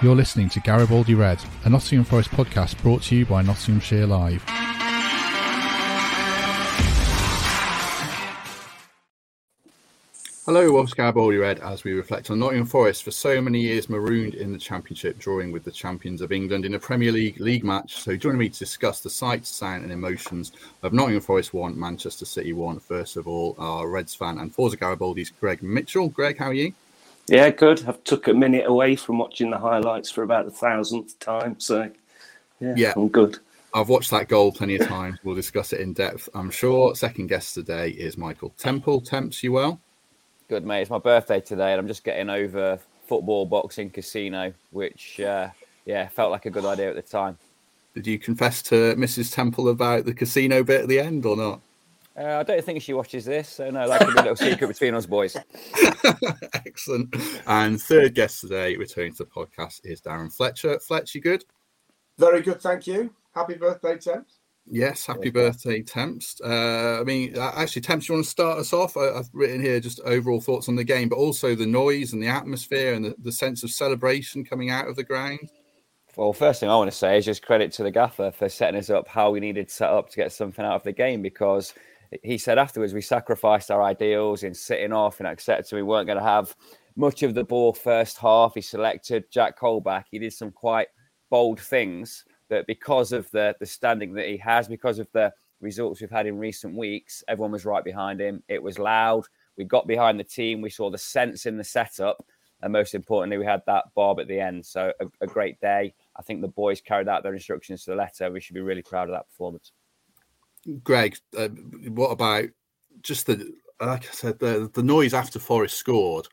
You're listening to Garibaldi Red, a Nottingham Forest podcast brought to you by Nottinghamshire Live. Hello, welcome to Garibaldi Red as we reflect on Nottingham Forest for so many years marooned in the Championship, drawing with the champions of England in a Premier League league match. So joining me to discuss the sights, sound and emotions of Nottingham Forest 1, Manchester City 1. First of all, our Reds fan and Forza Garibaldi's Greg Mitchell. Greg, how are you? Yeah, good. I've took a minute away from watching the highlights for about the thousandth time, so yeah, yeah. I'm good. I've watched that goal plenty of times. We'll discuss it in depth, I'm sure. Second guest today is Michael Temple. Temps you well? Good, mate. It's my birthday today, and I'm just getting over football, boxing, casino, which, uh, yeah, felt like a good idea at the time. Did you confess to Mrs. Temple about the casino bit at the end or not? Uh, I don't think she watches this, so no, that could be a little secret between us boys. Excellent. And third guest today, returning to the podcast, is Darren Fletcher. Fletch, you good? Very good, thank you. Happy birthday, Temps. Yes, happy birthday, Temps. Uh, I mean, actually, Temps, you want to start us off? I, have written here just overall thoughts on the game, but also the noise and the atmosphere and the, the sense of celebration coming out of the ground. Well, first thing I want to say is just credit to the gaffer for setting us up how we needed to set up to get something out of the game because – he said afterwards we sacrificed our ideals in sitting off and accepting we weren't going to have much of the ball first half. He selected Jack Colback. He did some quite bold things that because of the the standing that he has, because of the results we've had in recent weeks, everyone was right behind him. It was loud. We got behind the team. We saw the sense in the setup. And most importantly, we had that bob at the end. So a, a great day. I think the boys carried out their instructions to the letter. We should be really proud of that performance. Greg, uh, what about just the like I said the the noise after Forest scored?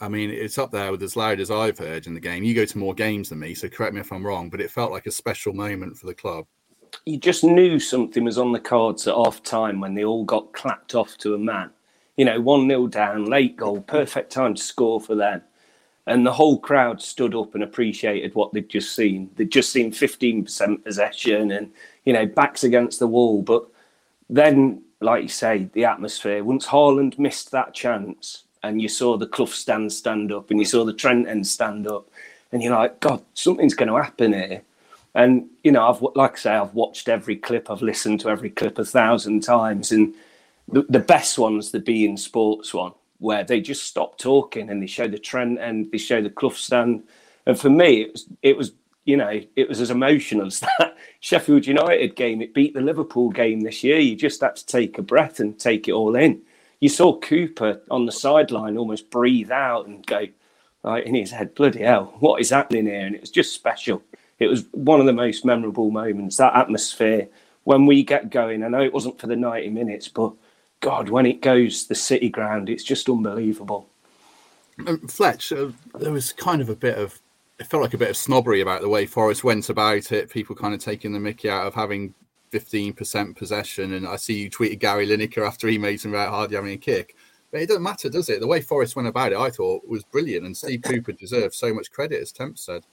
I mean, it's up there with as loud as I've heard in the game. You go to more games than me, so correct me if I'm wrong, but it felt like a special moment for the club. You just knew something was on the cards at half time when they all got clapped off to a man. You know, 1 0 down, late goal, perfect time to score for them. And the whole crowd stood up and appreciated what they'd just seen. They'd just seen 15% possession and, you know, backs against the wall. But then, like you say, the atmosphere. Once Haaland missed that chance, and you saw the Clough stand stand up, and you saw the Trent end stand up, and you're like, God, something's going to happen here. And you know, I've like I say, I've watched every clip, I've listened to every clip a thousand times, and the, the best one's the beIN Sports one, where they just stop talking and they show the Trent and they show the Clough stand. And for me, it was it was you know, it was as emotional as that Sheffield United game. It beat the Liverpool game this year. You just had to take a breath and take it all in. You saw Cooper on the sideline almost breathe out and go, right, in his head, bloody hell, what is happening here? And it was just special. It was one of the most memorable moments, that atmosphere. When we get going, I know it wasn't for the 90 minutes, but God, when it goes the city ground, it's just unbelievable. Um, Fletch, uh, there was kind of a bit of it felt like a bit of snobbery about the way Forest went about it. People kind of taking the mickey out of having 15% possession. And I see you tweeted Gary Lineker after he made some about hardly having a kick. But it doesn't matter, does it? The way Forest went about it, I thought was brilliant. And Steve Cooper deserves so much credit, as Temp said.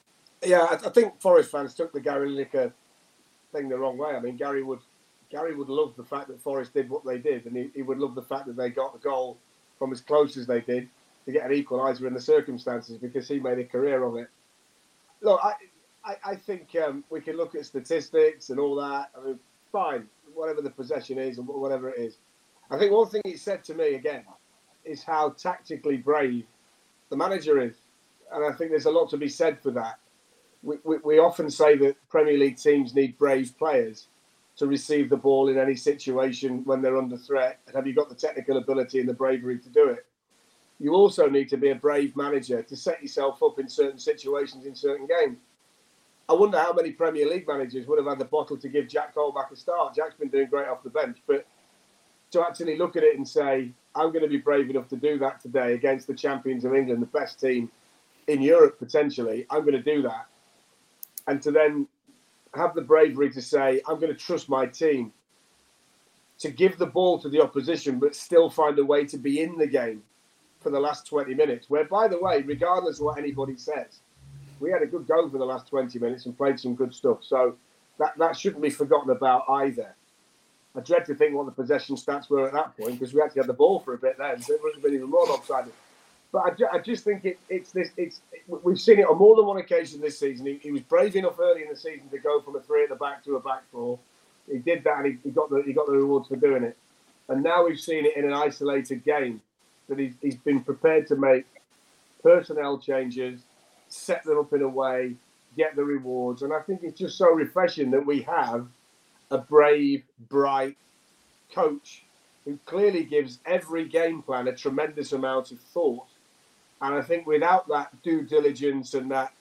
Yeah, I think Forest fans took the Gary Lineker thing the wrong way. I mean, Gary would Gary would love the fact that Forest did what they did, and he, he would love the fact that they got the goal from as close as they did to get an equaliser in the circumstances because he made a career of it look, I, I, I think um, we can look at statistics and all that. I mean, fine, whatever the possession is and whatever it is. I think one thing he said to me again is how tactically brave the manager is, and I think there's a lot to be said for that. We, we, we often say that Premier League teams need brave players to receive the ball in any situation when they're under threat. And have you got the technical ability and the bravery to do it? you also need to be a brave manager to set yourself up in certain situations in certain games. I wonder how many Premier League managers would have had the bottle to give Jack Colback a start. Jack's been doing great off the bench, but to actually look at it and say, I'm going to be brave enough to do that today against the champions of England, the best team in Europe potentially. I'm going to do that. And to then have the bravery to say, I'm going to trust my team to give the ball to the opposition, but still find a way to be in the game for the last 20 minutes. Where, by the way, regardless of what anybody says, we had a good go for the last 20 minutes and played some good stuff. So that, that shouldn't be forgotten about either. I dread to think what the possession stats were at that point because we actually had the ball for a bit then, so it must have been even more lopsided. But I, ju- I just think it, it's this. It's we've seen it on more than one occasion this season. He, he, was brave enough early in the season to go from a three at the back to a back four. He did that, and he, he got the he got the rewards for doing it. And now we've seen it in an isolated game that he's, he's been prepared to make personnel changes, set them up in a way, get the rewards. And I think it's just so refreshing that we have a brave, bright coach who clearly gives every game plan a tremendous amount of thought. And I think without that due diligence and that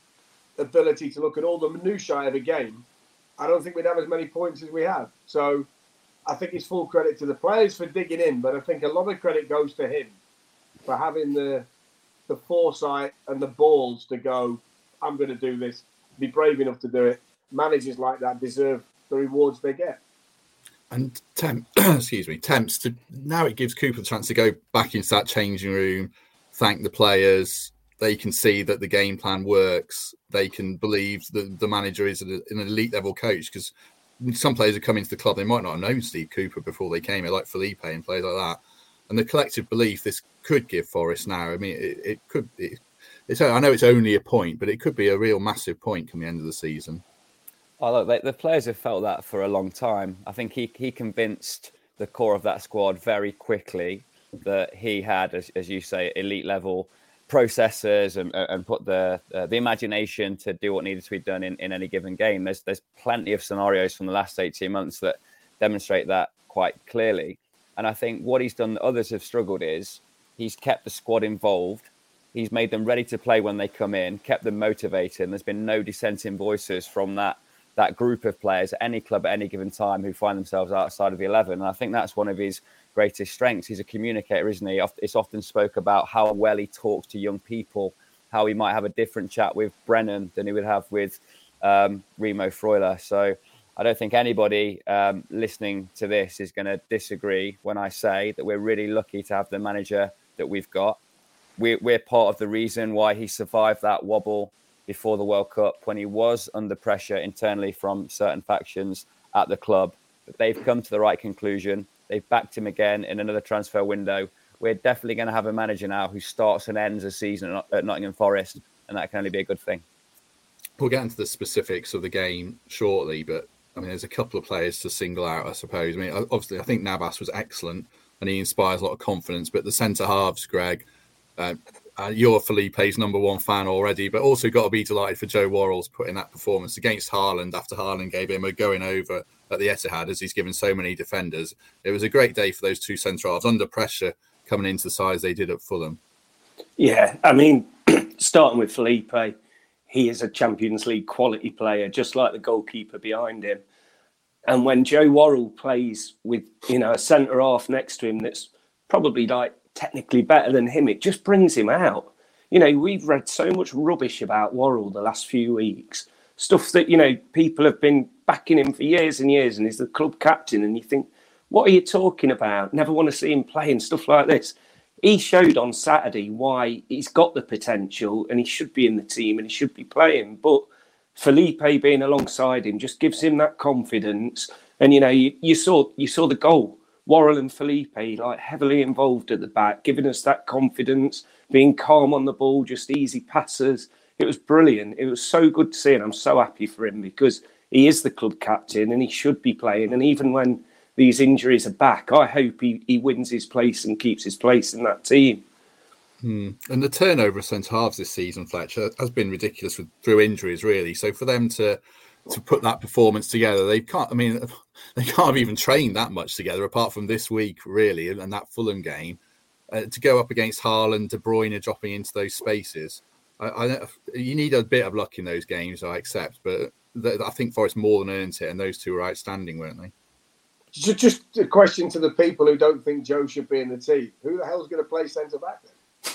ability to look at all the minutiae of a game, I don't think we'd have as many points as we have. So I think it's full credit to the players for digging in, but I think a lot of credit goes to him for having the the foresight and the balls to go, I'm going to do this, be brave enough to do it. Managers like that deserve the rewards they get. And temp, excuse me, temps to now it gives Cooper the chance to go back into that changing room, thank the players. They can see that the game plan works. They can believe that the manager is an elite level coach because some players have come into the club they might not have known Steve Cooper before they came here, like Felipe and players like that. And the collective belief this could give Forest now. I mean, it, it could. It, it's I know it's only a point, but it could be a real massive point come the end of the season. Oh, look, the players have felt that for a long time. I think he, he convinced the core of that squad very quickly that he had, as, as you say, elite level processors and, and put the uh, the imagination to do what needed to be done in, in any given game. There's there's plenty of scenarios from the last 18 months that demonstrate that quite clearly. And I think what he's done that others have struggled is he's kept the squad involved. He's made them ready to play when they come in, kept them motivated. And there's been no dissenting voices from that that group of players at any club at any given time who find themselves outside of the 11. And I think that's one of his greatest strengths. He's a communicator, isn't he? It's often spoke about how well he talks to young people, how he might have a different chat with Brennan than he would have with um, Remo Freuler. So I don't think anybody um, listening to this is going to disagree when I say that we're really lucky to have the manager that we've got. We're, we're part of the reason why he survived that wobble before the World Cup when he was under pressure internally from certain factions at the club. But they've come to the right conclusion. They've backed him again in another transfer window. We're definitely going to have a manager now who starts and ends a season at Nottingham Forest, and that can only be a good thing. We'll get into the specifics of the game shortly, but I mean, there's a couple of players to single out, I suppose. I mean, obviously, I think Navas was excellent and he inspires a lot of confidence, but the centre halves, Greg, uh, uh, you're Felipe's number one fan already, but also got to be delighted for Joe Worrall's putting that performance against Haaland after Haaland gave him a going over at the Etihad as he's given so many defenders. It was a great day for those two centre halves under pressure coming into the size they did at Fulham. Yeah, I mean, starting with Felipe, he is a Champions League quality player, just like the goalkeeper behind him. And when Joe Worrall plays with you know a centre half next to him that's probably like technically better than him, it just brings him out. You know, we've read so much rubbish about Worrall the last few weeks, stuff that, you know, people have been backing him for years and years and he's the club captain. And you think, what are you talking about? Never want to see him play and stuff like this. He showed on Saturday why he's got the potential and he should be in the team and he should be playing. But Felipe being alongside him just gives him that confidence. And you know, you, you saw you saw the goal Worrall and Felipe like heavily involved at the back, giving us that confidence, being calm on the ball, just easy passes. It was brilliant. It was so good to see, and I'm so happy for him because he is the club captain and he should be playing. And even when these injuries are back, I hope he, he wins his place and keeps his place in that team. Hmm. And the turnover of centre halves this season, Fletcher, has been ridiculous with, through injuries, really. So for them to to put that performance together. They can't. I mean, they can't have even trained that much together, apart from this week, really, and that Fulham game. Uh, to go up against Haaland, De Bruyne dropping into those spaces, I, I, you need a bit of luck in those games. I accept, but I think Forest more than earned it, and those two were outstanding, weren't they? Just a question to the people who don't think Joe should be in the team: Who the hell's going to play centre back then?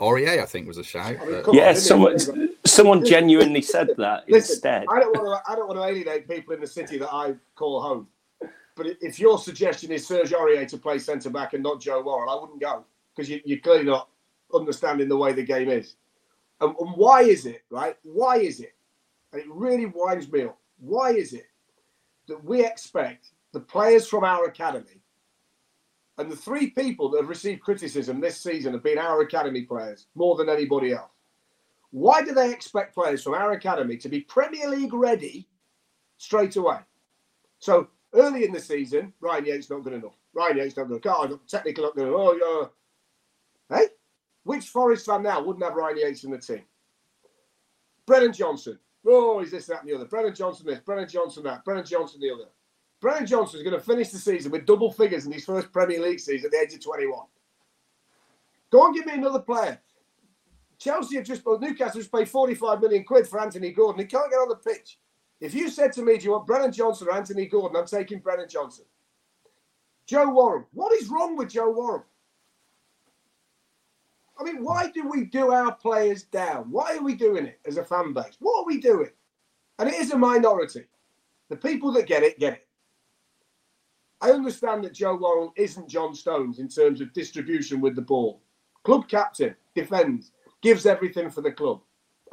Aurier, I think, was a shout. I mean, but- Yeah, on, someone isn't someone genuinely said that Listen, instead. I don't want to. I don't want to alienate people in the city that I call home. But if your suggestion is Serge Aurier to play centre back and not Joe Worrall, I wouldn't go because you, you're clearly not understanding the way the game is. And, and why is it right? Why is it? And it really winds me up. Why is it that we expect the players from our academy and the three people that have received criticism this season have been our academy players more than anybody else? Why do they expect players from our academy to be Premier League ready straight away? So early in the season, Ryan Yates not good enough. Ryan Yates not good enough. Oh, technical not good enough. Oh, yeah. Hey, which Forest fan now wouldn't have Ryan Yates in the team? Brennan Johnson. Oh, he's this, that, and the other. Brennan Johnson this, Brennan Johnson that, Brennan Johnson the other. Brennan Johnson is going to finish the season with double figures in his first Premier League season at the age of 21. Go and give me another player. Chelsea have just, well, Newcastle just paid 45 million quid for Anthony Gordon. He can't get on the pitch. If you said to me, do you want Brennan Johnson or Anthony Gordon? I'm taking Brennan Johnson. Joe Worrall. What is wrong with Joe Worrall? I mean, why do we do our players down? Why are we doing it as a fan base? What are we doing? And it is a minority. The people that get it, get it. I understand that Joe Worrall isn't John Stones in terms of distribution with the ball. Club captain, defends, gives everything for the club.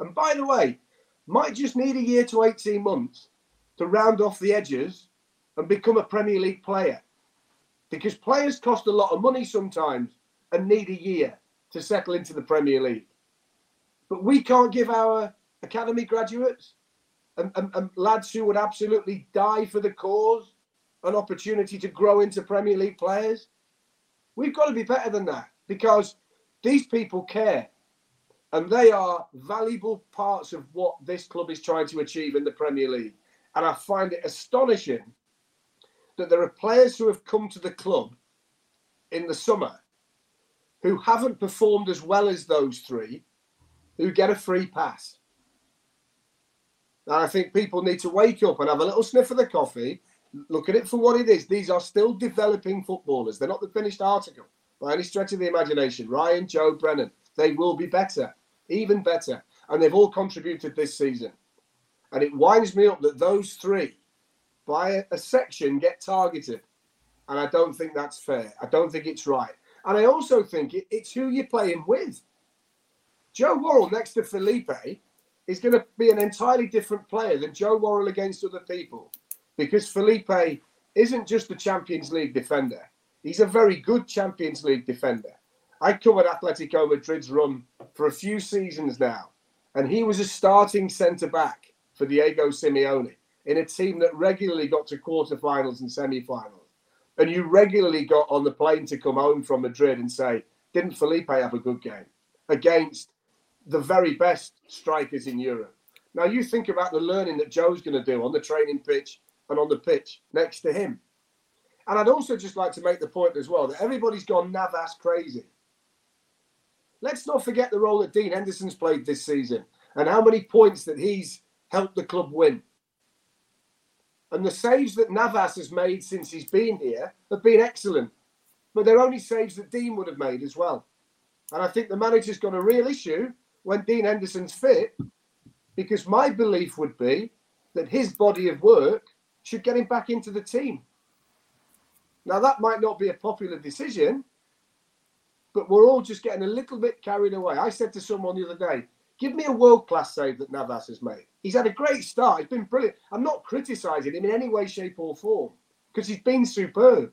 And by the way, might just need a year to 18 months to round off the edges and become a Premier League player. Because players cost a lot of money sometimes and need a year to settle into the Premier League. But we can't give our academy graduates and, and, and lads who would absolutely die for the cause an opportunity to grow into Premier League players. We've got to be better than that because these people care and they are valuable parts of what this club is trying to achieve in the Premier League. And I find it astonishing that there are players who have come to the club in the summer who haven't performed as well as those three who get a free pass. And I think people need to wake up and have a little sniff of the coffee, look at it for what it is. These are still developing footballers. They're not the finished article by any stretch of the imagination. Ryan, Joe, Brennan, they will be better, even better. And they've all contributed this season. And it winds me up that those three, by a, section, get targeted. And I don't think that's fair. I don't think it's right. And I also think it, it's who you're playing with. Joe Worrall next to Felipe is going to be an entirely different player than Joe Worrall against other people because Felipe isn't just a Champions League defender. He's a very good Champions League defender. I covered Atletico Madrid's run for a few seasons now, and he was a starting centre back for Diego Simeone in a team that regularly got to quarterfinals and semi-finals. And you regularly got on the plane to come home from Madrid and say, "Didn't Felipe have a good game against the very best strikers in Europe?" Now you think about the learning that Joe's going to do on the training pitch and on the pitch next to him. And I'd also just like to make the point as well that everybody's gone Navas crazy. Let's not forget the role that Dean Henderson's played this season and how many points that he's helped the club win. And the saves that Navas has made since he's been here have been excellent. But they're only saves that Dean would have made as well. And I think the manager's got a real issue when Dean Henderson's fit, because my belief would be that his body of work should get him back into the team. Now, that might not be a popular decision, but we're all just getting a little bit carried away. I said to someone the other day, give me a world class save that Navas has made. He's had a great start. He's been brilliant. I'm not criticising him in any way, shape, or form because he's been superb.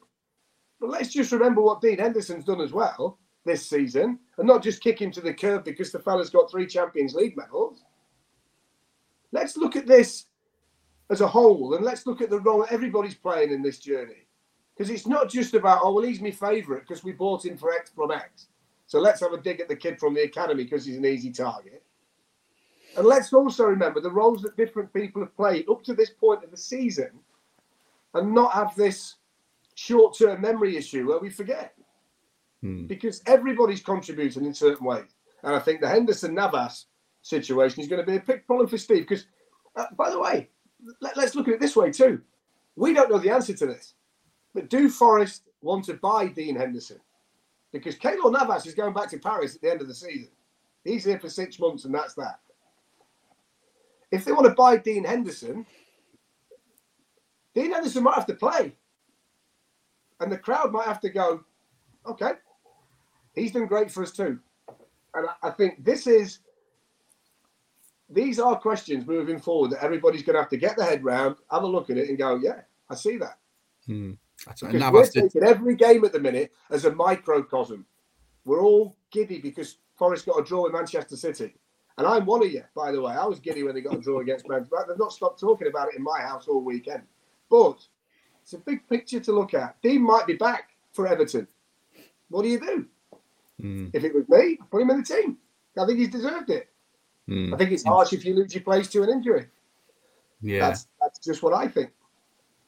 But let's just remember what Dean Henderson's done as well this season and not just kick him to the curb because the fella's got three Champions League medals. Let's look at this as a whole and let's look at the role everybody's playing in this journey. Because it's not just about, oh, well, he's my favourite because we bought him for X from X. So let's have a dig at the kid from the academy because he's an easy target. And let's also remember the roles that different people have played up to this point of the season and not have this short term memory issue where we forget. Hmm. Because everybody's contributing in certain ways. And I think the Henderson Navas situation is going to be a big problem for Steve. Because, uh, by the way, let, us look at it this way too. We don't know the answer to this. But do Forest want to buy Dean Henderson? Because Keylor Navas is going back to Paris at the end of the season. He's here for six months, and that's that. If they want to buy Dean Henderson, Dean Henderson might have to play. And the crowd might have to go, okay, he's done great for us too. And I think this is, these are questions moving forward that everybody's going to have to get their head round, have a look at it, and go, yeah, I see that. Hmm. Because we're taking every game at the minute as a microcosm. We're all giddy because Forest got a draw with Manchester City. And I'm one of you, by the way. I was giddy when they got a draw against Manchester. They've not stopped talking about it in my house all weekend. But it's a big picture to look at. Dean might be back for Everton. What do you do? Mm. If it was me, I'd put him in the team. I think he's deserved it. Mm. I think it's harsh if you lose your place to an injury. Yeah. That's, that's just what I think.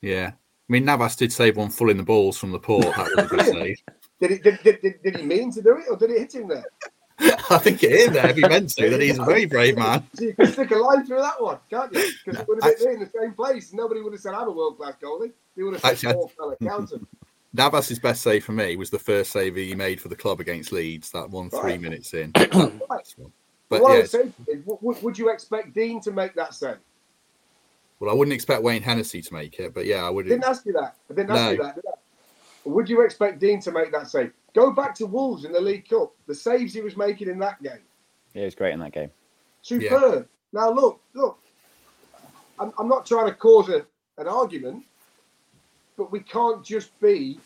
Yeah. I mean, Navas did save one full in the balls from the port. That was a good save. Did, it, did, did, did, did he mean to do it or did it hit him there? I think it is there if he meant to. That he's a very brave man. So you can stick a line through that one, can't you? Because it would have been in the same place. Nobody would have said, I'm a world class goalie. They would have said, Actually, I- Paul fella. Navas's best save for me was the first save he made for the club against Leeds. That one three Right. minutes in. Right. But what I yeah, would say is, would you expect Dean to make that save? well, I wouldn't expect Wayne Hennessy to make it, but yeah, I would. Didn't ask you that. I didn't ask you that. Did I? Would you expect Dean to make that save? Go back to Wolves in the League Cup. The saves he was making in that game. Yeah, he was great in that game. Superb. Now look, look. I'm, I'm not trying to cause a, an argument, but we can't just be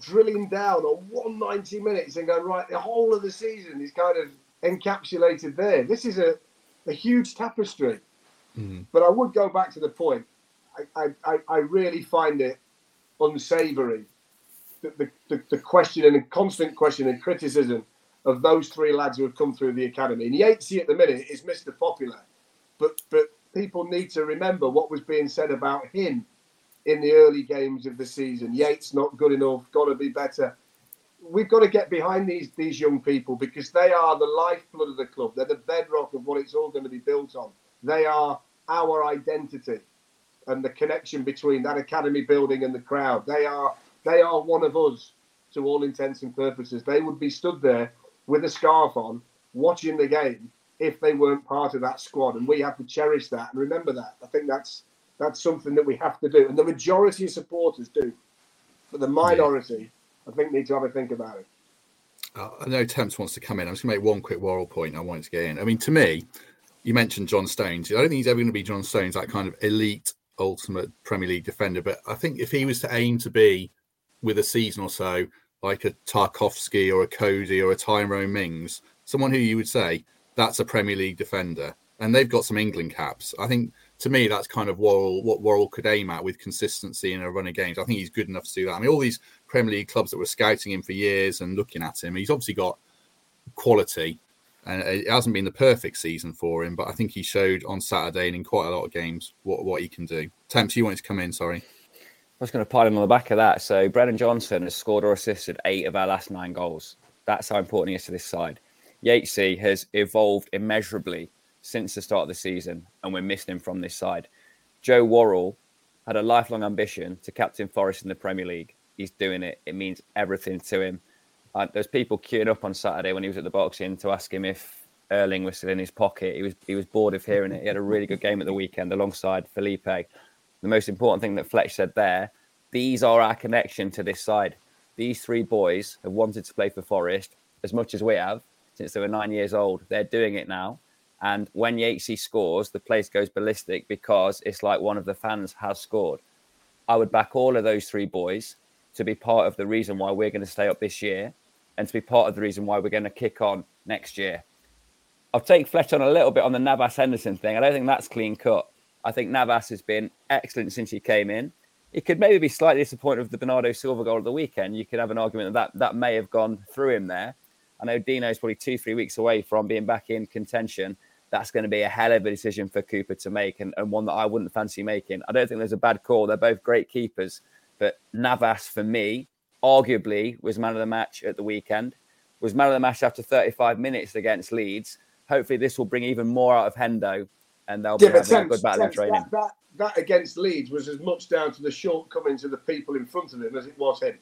drilling down on 190 minutes and going right. The whole of the season is kind of encapsulated there. This is a, a huge tapestry. Mhm. But I would go back to the point. I, I, I, I really find it unsavoury. The, the, the, question and the constant question and criticism of those three lads who have come through the academy. And Yatesy at the minute is Mr. Popular, but but people need to remember what was being said about him in the early games of the season. Yates not good enough, got to be better. We've got to get behind these these young people because they are the lifeblood of the club. They're the bedrock of what it's all going to be built on. They are our identity and the connection between that academy building and the crowd. They are they are one of us to all intents and purposes. They would be stood there with a scarf on, watching the game if they weren't part of that squad. And we have to cherish that and remember that. I think that's that's something that we have to do. And the majority of supporters do. But the minority, I think, need to have a think about it. Uh, I know Temps wants to come in. I'm just going to make one quick moral point. I wanted to get in. I mean, to me, you mentioned John Stones. I don't think he's ever going to be John Stones, that kind of elite, ultimate Premier League defender. But I think if he was to aim to be with a season or so, like a Tarkowski or a Coady or a Tyrone Mings, someone who you would say that's a Premier League defender, and they've got some England caps. I think to me that's kind of Worrall, what Worrall could aim at with consistency in a run of games. I think he's good enough to do that. I mean, all these Premier League clubs that were scouting him for years and looking at him, he's obviously got quality. And it hasn't been the perfect season for him, but I think he showed on Saturday and in quite a lot of games what, what he can do. Temps, you wanted to come in, sorry. Was going to pile him on the back of that. So Brennan Johnson has scored or assisted eight of our last nine goals. That's how important he is to this side. Yatesy has evolved immeasurably since the start of the season, and we're missing him from this side. Joe Worrall had a lifelong ambition to captain Forest in the Premier League. He's doing it. It means everything to him. Uh, there's people queuing up on Saturday when he was at the boxing to ask him if Erling was still in his pocket. He was he was bored of hearing it. He had a really good game at the weekend alongside Felipe. The most important thing that Fletch said there: these are our connection to this side. These three boys have wanted to play for Forest as much as we have since they were nine years old. They're doing it now. And when Yatesy scores, the place goes ballistic because it's like one of the fans has scored. I would back all of those three boys to be part of the reason why we're going to stay up this year and to be part of the reason why we're going to kick on next year. I'll take Fletch on a little bit on the Navas Henderson thing. I don't think that's clean cut. I think Navas has been excellent since he came in. He could maybe be slightly disappointed with the Bernardo Silva goal of the weekend. You could have an argument that that, that may have gone through him there. I know Dino's probably two, three weeks away from being back in contention. That's going to be a hell of a decision for Cooper to make and, and one that I wouldn't fancy making. I don't think there's a bad call. They're both great keepers. But Navas, for me, arguably was man of the match at the weekend, was man of the match after 35 minutes against Leeds. Hopefully, this will bring even more out of Hendo and they'll be Yeah, but having a good battle in training. that, that, that against Leeds was as much down to the shortcomings of the people in front of him as it was him.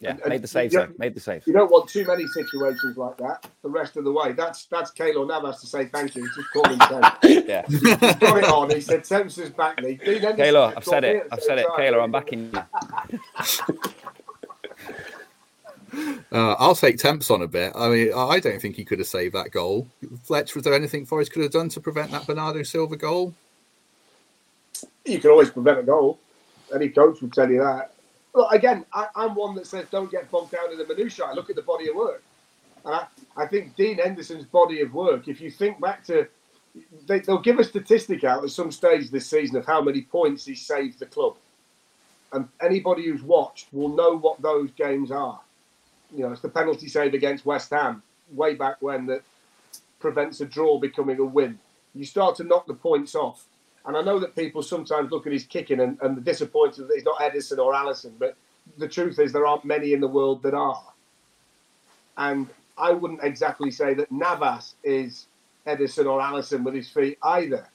Yeah, And- made the save, you. Made the save. You don't want too many situations like that the rest of the way. That's that's Keylor Navas to say thank you. He's just called him Temps. Yeah. He's got it on. He said Temps is back. Kayla, I've said it. I've said it. Kayla, I'm backing you. Uh, I'll take temps on a bit. I mean, I don't think he could have saved that goal. Fletch, was there anything Forest could have done to prevent that Bernardo Silva goal? You can always prevent a goal. Any coach would tell you that. Look, again, I, I'm one that says don't get bogged down in the minutiae. Look at the body of work. And I, I think Dean Henderson's body of work, if you think back to, they, they'll give a statistic out at some stage this season of how many points he saved the club. And anybody who's watched will know what those games are. You know, it's the penalty save against West Ham way back when that prevents a draw becoming a win. You start to knock the points off. And I know that people sometimes look at his kicking and, and the disappointed that he's not Ederson or Alisson, but the truth is there aren't many in the world that are. And I wouldn't exactly say that Navas is Ederson or Alisson with his feet either.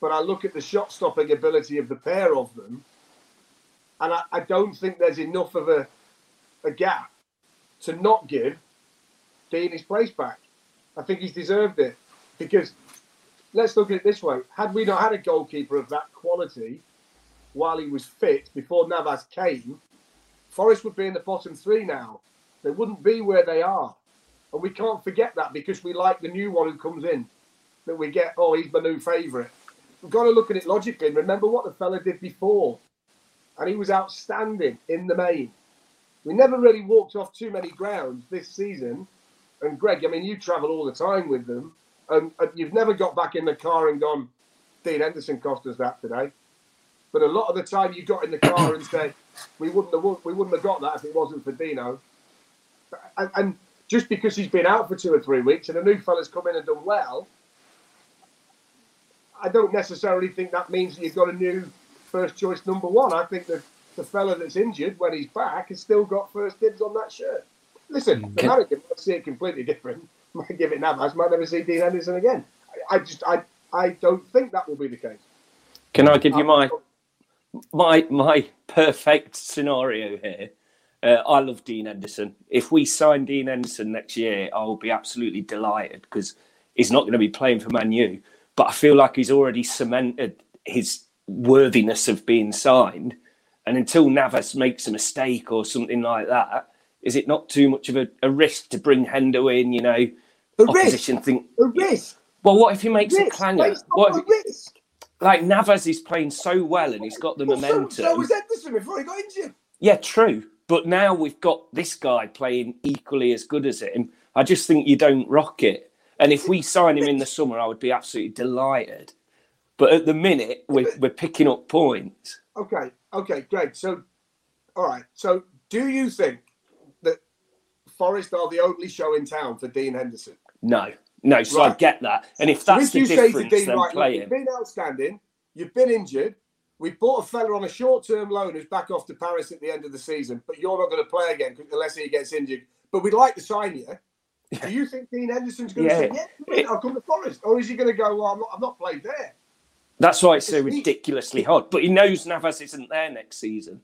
But I look at the shot stopping ability of the pair of them, and I, I don't think there's enough of a, a gap to not give Dean his place back. I think he's deserved it because let's look at it this way: had we not had a goalkeeper of that quality while he was fit before Navas came, Forest would be in the bottom three now. They wouldn't be where they are, and we can't forget that because we like the new one who comes in. That we get, oh, he's my new favourite. We've got to look at it logically and remember what the fella did before, and he was outstanding in the main. We never really walked off too many grounds this season. And Greg, I mean, you travel all the time with them, and, and you've never got back in the car and gone, Dean Henderson cost us that today. But a lot of the time, you got in the car and said, "We wouldn't have, we wouldn't have got that if it wasn't for Dino." And, and just because he's been out for two or three weeks and a new fella's come in and done well, I don't necessarily think that means that you've got a new first choice number one. I think that the fella that's injured when he's back has still got first dibs on that shirt. Listen, the American might see it completely different. Might give it Navas, might never see Dean Henderson again. I, I just, I, I don't think that will be the case. Can I give you my my my perfect scenario here? Uh, I love Dean Henderson. If we sign Dean Henderson next year, I will be absolutely delighted because he's not going to be playing for Man U. But I feel like he's already cemented his worthiness of being signed. And until Navas makes a mistake or something like that, is it not too much of a, a risk to bring Hendo in? You know, A opposition risk. think. A risk. Well, what if he makes a clanger? What if risk. like Navas is playing so well and he's got the Well, so, momentum. so was Henderson before he got injured. Yeah, true. But now we've got this guy playing equally as good as him. I just think you don't rock it. And if we sign him in the summer, I would be absolutely delighted. But at the minute, we're, we're picking up points. Okay, okay, Greg. So, all right. So, do you think that Forest are the only show in town for Dean Henderson? No, no. So I get that. And if So that's if the you say to difference, Dean, then right, play you've been outstanding, you've been injured, we bought a fella on a short-term loan who's back off to Paris at the end of the season, but you're not going to play again unless he gets injured. But we'd like to sign you. Do you think Dean Henderson's going to Yeah. say, "Yeah, I'll come to Forest," or is he going to go, "Well, I'm not, I've not played there"? That's why it's so It's me. ridiculously hard. But he knows Navas isn't there next season.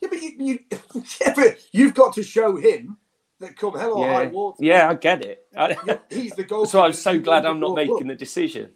Yeah, but you, you yeah, but you've got to show him that come hell or high water. yeah, I get it. I- He's the goal. So I'm so glad I'm not making the decision.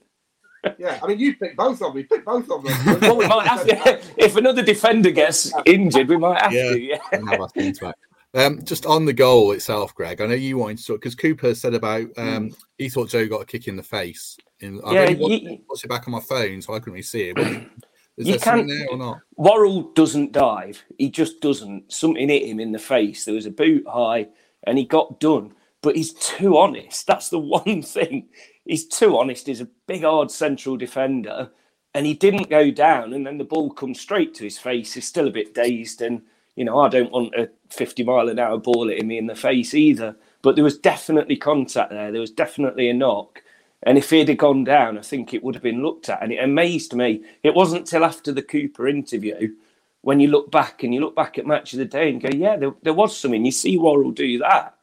Yeah, I mean, you pick both of them. You pick both of them. Well, we might have to, if another defender gets injured, we might have Yeah. to. Yeah. Navas comes back. Um, just on the goal itself, Greg. I know you wanted to talk because Cooper said about um, he thought Joe got a kick in the face. In, I Yeah, really watched, you- watched it back on my phone, so I couldn't really see it. Is You there can't- there or not? Worrall doesn't dive. He just doesn't. Something hit him in the face. There was a boot high and he got done. But he's too honest. That's the one thing. He's too honest. He's a big, hard central defender and he didn't go down. And then the ball comes straight to his face. He's still a bit dazed. And, you know, I don't want a 50 mile an hour ball hitting me in the face either. But there was definitely contact there. There was definitely a knock. And if he'd have gone down, I think it would have been looked at. And it amazed me. It wasn't till after the Cooper interview when you look back and you look back at match of the day and go, yeah, there, there was something. You see Worrall do that.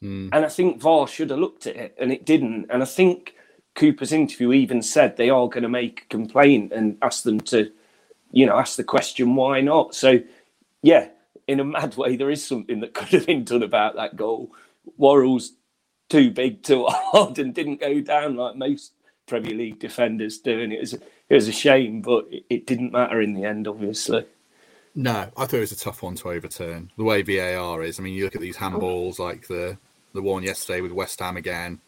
Hmm. And I think VAR should have looked at it and it didn't. And I think Cooper's interview even said they are going to make a complaint and ask them to, you know, ask the question why not. So, yeah, in a mad way, there is something that could have been done about that goal. Worrall's too big, too hard, and didn't go down like most Premier League defenders do. And it was it was a shame, but it, it didn't matter in the end, obviously. No, I thought it was a tough one to overturn. The way VAR is, I mean, you look at these handballs like the the one yesterday with West Ham again.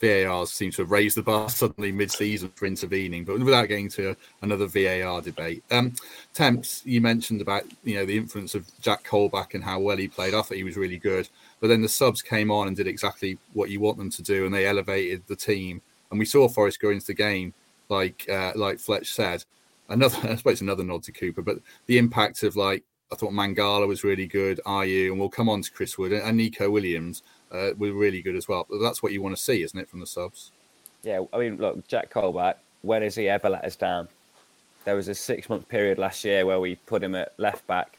VAR seems to have raised the bar suddenly mid-season for intervening, but without getting to another VAR debate. Um, Temps, you mentioned about you know the influence of Jack Colback and how well he played. I thought he was really good, but then the subs came on and did exactly what you want them to do, and they elevated the team. And we saw Forest go into the game like uh, like Fletch said. Another, I suppose, another nod to Cooper, but the impact of like I thought Mangala was really good. Are you? and we'll come on to Chris Wood and Nico Williams uh, were really good as well. But that's what you want to see, isn't it, from the subs? Yeah, I mean, look, Jack Colback, when has he ever let us down? There was a six month period last year where we put him at left back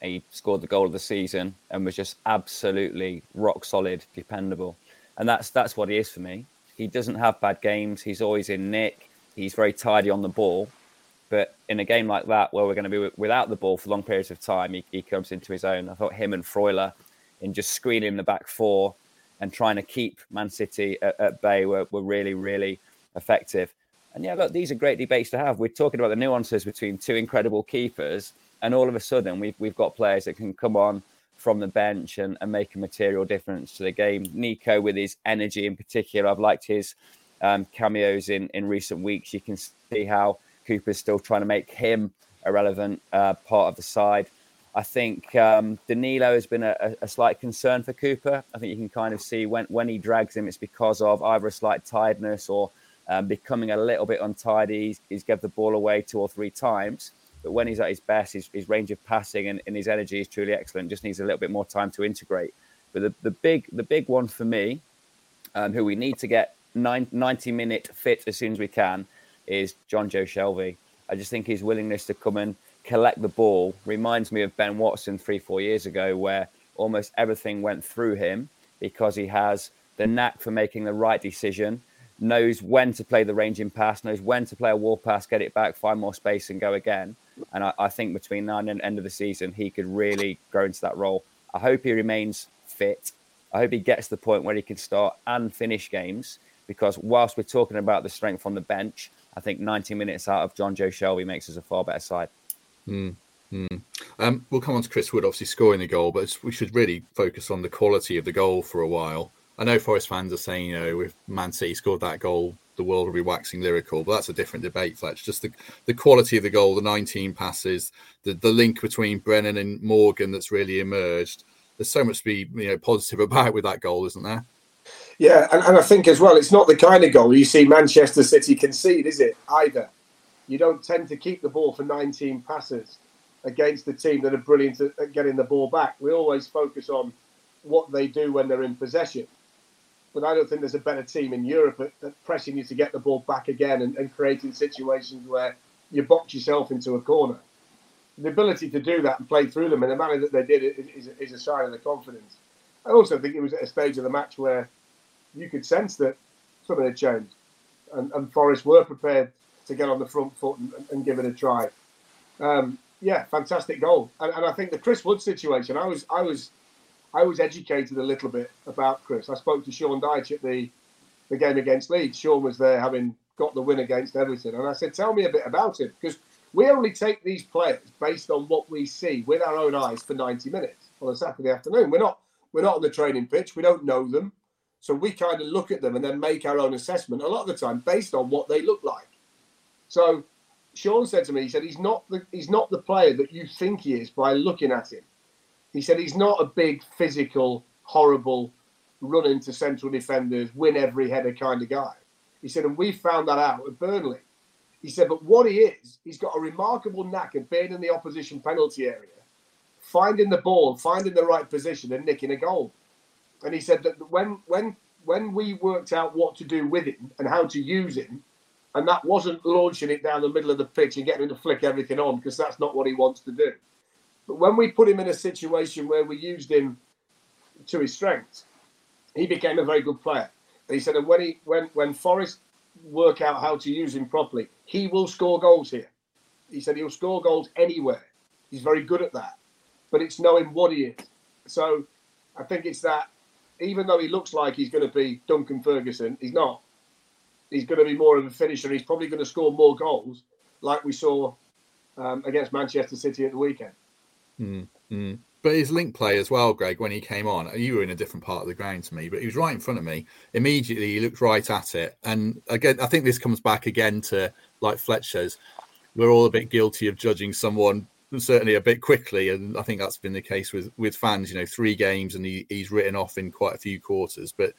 and he scored the goal of the season and was just absolutely rock solid, dependable. And that's that's what he is for me. He doesn't have bad games. He's always in nick. He's very tidy on the ball. But in a game like that, where we're going to be without the ball for long periods of time, he, he comes into his own. I thought him and Freuler in just screening the back four and trying to keep Man City at, at bay were, were really, really effective. And yeah, look, these are great debates to have. We're talking about the nuances between two incredible keepers, and all of a sudden we've we've got players that can come on from the bench and, and make a material difference to the game. Nico with his energy in particular, I've liked his um, cameos in in recent weeks. You can see how Cooper's still trying to make him a relevant uh, part of the side. I think um, Danilo has been a, a, slight concern for Cooper. I think you can kind of see when, when he drags him, it's because of either a slight tiredness or um, becoming a little bit untidy. He's, he's given the ball away two or three times. But when he's at his best, his, his range of passing and, and, his energy is truly excellent. Just needs a little bit more time to integrate. But the, the big the big one for me, um, who we need to get nine, 90 minute fit as soon as we can, is Jonjo Shelvey. I just think his willingness to come and collect the ball reminds me of Ben Watson three, four years ago, where almost everything went through him because he has the knack for making the right decision, knows when to play the ranging pass, knows when to play a wall pass, get it back, find more space, and go again. And I, I think between now and the end of the season, he could really grow into that role. I hope he remains fit. I hope he gets to the point where he can start and finish games because whilst we're talking about the strength on the bench, I think 90 minutes out of Jonjo Shelvey makes us a far better side. Mm, mm. Um, we'll come on to Chris Wood, obviously scoring the goal, but we should really focus on the quality of the goal for a while. I know Forest fans are saying, you know, if Man City scored that goal, the world will be waxing lyrical, but that's a different debate, Fletch. Just the, the quality of the goal, the 19 passes, the, the link between Brennan and Morgan that's really emerged. There's so much to be you know positive about with that goal, isn't there? Yeah, and, and I think as well, it's not the kind of goal you see Manchester City concede, is it? Either you don't tend to keep the ball for 19 passes against the team that are brilliant at getting the ball back. We always focus on what they do when they're in possession. But I don't think there's a better team in Europe at, at pressing you to get the ball back again and, and, creating situations where you box yourself into a corner. The ability to do that and play through them in the manner that they did is, is a sign of the confidence. I also think it was at a stage of the match where you could sense that something had changed. And, and Forest were prepared to get on the front foot and, and give it a try. Um, yeah, fantastic goal. And, and, I think the Chris Wood situation, I was, I was, I was educated a little bit about Chris. I spoke to Sean Dyche at the, the game against Leeds. Sean was there having got the win against Everton, and I said, "Tell me a bit about him," because we only take these players based on what we see with our own eyes for 90 minutes on a Saturday afternoon. We're not, we're not on the training pitch. We don't know them. So we kind of look at them and then make our own assessment a lot of the time based on what they look like. So Sean said to me, he said he's not the he's not the player that you think he is by looking at him. He said he's not a big physical, horrible, run into central defenders, win every header kind of guy. He said, and we found that out at Burnley. He said, but what he is, he's got a remarkable knack of being in the opposition penalty area, finding the ball, finding the right position, and nicking a goal. And he said that when when when we worked out what to do with him and how to use him, and that wasn't launching it down the middle of the pitch and getting him to flick everything on because that's not what he wants to do. But when we put him in a situation where we used him to his strengths, he became a very good player. And he said, and when he when when Forest work out how to use him properly. He will score goals here. He said he'll score goals anywhere. He's very good at that. But it's knowing what he is. So I think it's that even though he looks like he's going to be Duncan Ferguson, he's not. He's going to be more of a finisher. He's probably going to score more goals, like we saw um, against Manchester City at the weekend. Mm-hmm. But his link play as well, Greg, when he came on, you were in a different part of the ground to me, but he was right in front of me. Immediately, he looked right at it. And again, I think this comes back again to like Fletcher's. We're all a bit guilty of judging someone certainly a bit quickly, and I think that's been the case with with fans. You know, three games and he, he's written off in quite a few quarters. But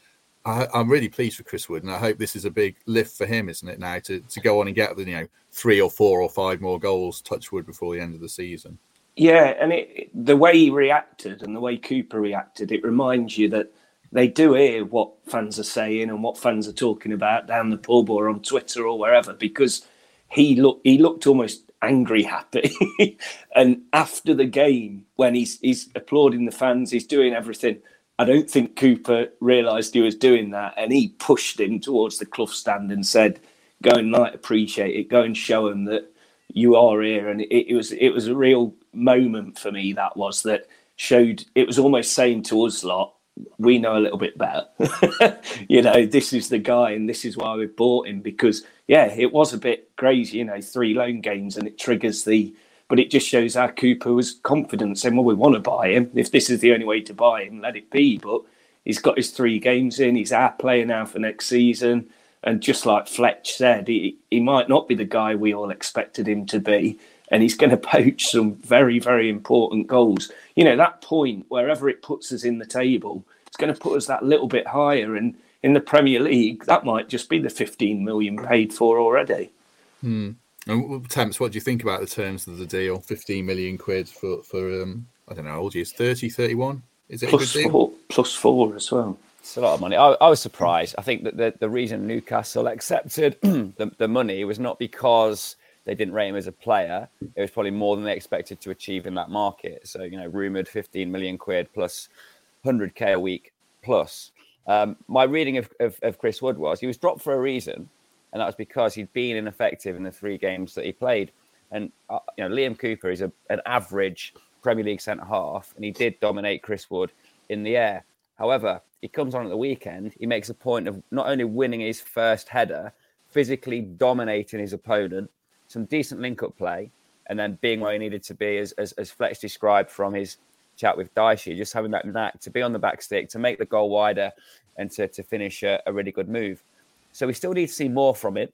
I, am really pleased with Chris Wood, and I hope this is a big lift for him, isn't it? Now to to go on and get you know three or four or five more goals, touch wood before the end of the season. Yeah, and it, the way he reacted and the way Cooper reacted, it reminds you that they do hear what fans are saying and what fans are talking about down the pub or on Twitter or wherever because he looked he looked almost angry happy. and after the game, when he's he's applauding the fans, he's doing everything. I don't think Cooper realised he was doing that, and he pushed him towards the Clough stand and said, "Go and like appreciate it. Go and show him that you are here." And it, it was it was a real moment for me. That was that showed. It was almost saying to us lot, we know a little bit better. you know, this is the guy, and this is why we bought him because, yeah, it was a bit crazy. You know, three loan games, and it triggers the. But it just shows our Cooper was confident, saying, "Well, we want to buy him. If this is the only way to buy him, let it be." But he's got his three games in. He's our player now for next season. And just like Fletch said, he, he might not be the guy we all expected him to be, and he's going to poach some very, very important goals. You know, that point, wherever it puts us in the table, it's going to put us that little bit higher. And in the Premier League, that might just be the 15 million paid for already. Hmm. And Temps, what do you think about the terms of the deal? 15 million quid for, for um, I don't know, how old he is, 30, 31? Is it plus four, plus four as well? It's a lot of money. I, I was surprised. I think that the, the reason Newcastle accepted the, the money was not because they didn't rate him as a player. It was probably more than they expected to achieve in that market. So, you know, rumored 15 million quid plus 100k a week plus. Um, my reading of, of, of, Chris Wood was he was dropped for a reason, and that was because he'd been ineffective in the three games that he played. And uh, you know, Liam Cooper is a, an average Premier League centre half, and he did dominate Chris Wood in the air. However, he comes on at the weekend. He makes a point of not only winning his first header, physically dominating his opponent, some decent link up play, and then being where he needed to be, as, as, as Fletch described from his chat with Dyche, just having that knack to be on the back stick, to make the goal wider, and to, to finish a, a really good move. So we still need to see more from it.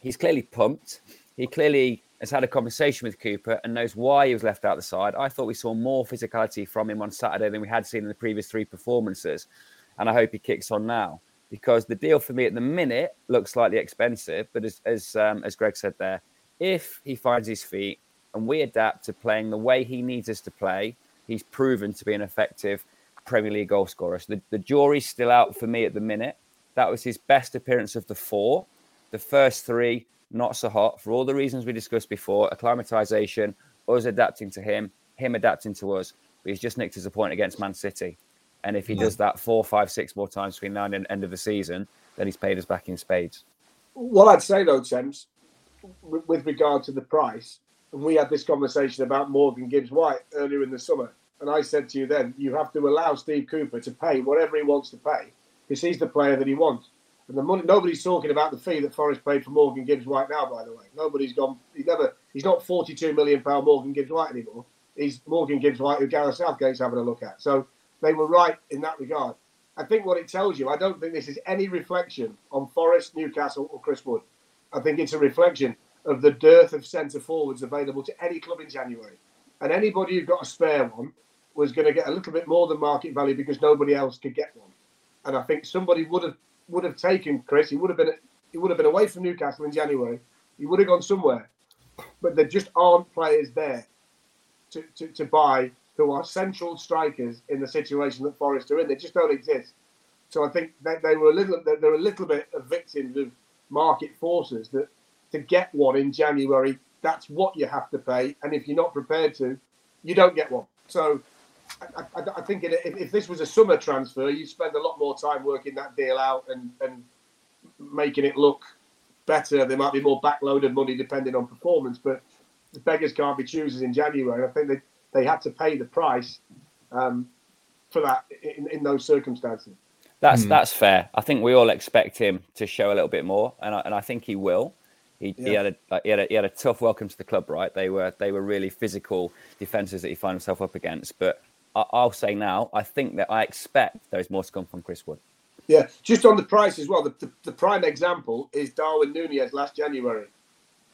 He's clearly pumped. He clearly has had a conversation with Cooper and knows why he was left out the side. I thought we saw more physicality from him on Saturday than we had seen in the previous three performances. And I hope he kicks on now because the deal for me at the minute looks slightly expensive. But as as, um, as Greg said there, if he finds his feet and we adapt to playing the way he needs us to play, he's proven to be an effective Premier League goal scorer. So the, the jury's still out for me at the minute. That was his best appearance of the four. The first three, not so hot for all the reasons we discussed before acclimatization, us adapting to him, him adapting to us. But he's just nicked his point against Man City. And if he does that four, five, six more times between now and end of the season, then he's paid us back in spades. What I'd say though, Temps, with regard to the price, and we had this conversation about Morgan Gibbs White earlier in the summer. And I said to you then, you have to allow Steve Cooper to pay whatever he wants to pay because he's the player that he wants. And the money, nobody's talking about the fee that Forest paid for Morgan Gibbs White now, by the way. Nobody's gone, he's never, he's not 42 million pound Morgan Gibbs White anymore. He's Morgan Gibbs White who Gareth Southgate's having a look at. So they were right in that regard. I think what it tells you, I don't think this is any reflection on Forest, Newcastle, or Chris Wood. I think it's a reflection of the dearth of centre forwards available to any club in January. And anybody who got a spare one was going to get a little bit more than market value because nobody else could get one. And I think somebody would have would have taken Chris. He would have been he would have been away from Newcastle in January. He would have gone somewhere. But there just aren't players there to, to, to buy who are central strikers in the situation that Forest are in. They just don't exist. So I think that they were a little they're a little bit of victims of market forces that to get one in January, that's what you have to pay. And if you're not prepared to, you don't get one. So I, I, I think if, if, this was a summer transfer, you'd spend a lot more time working that deal out and, and making it look better. There might be more backloaded money depending on performance, but the beggars can't be choosers in January. I think they, they had to pay the price um, for that in, in those circumstances. That's mm. that's fair. I think we all expect him to show a little bit more, and I, and I think he will. He, yeah. he, had a, he, had a, he had a tough welcome to the club, right? They were they were really physical defenses that he found himself up against. But I, will say now, I think that I expect there is more to come from Chris Wood. Yeah, just on the price as well. The, the, the prime example is Darwin Nunez last January,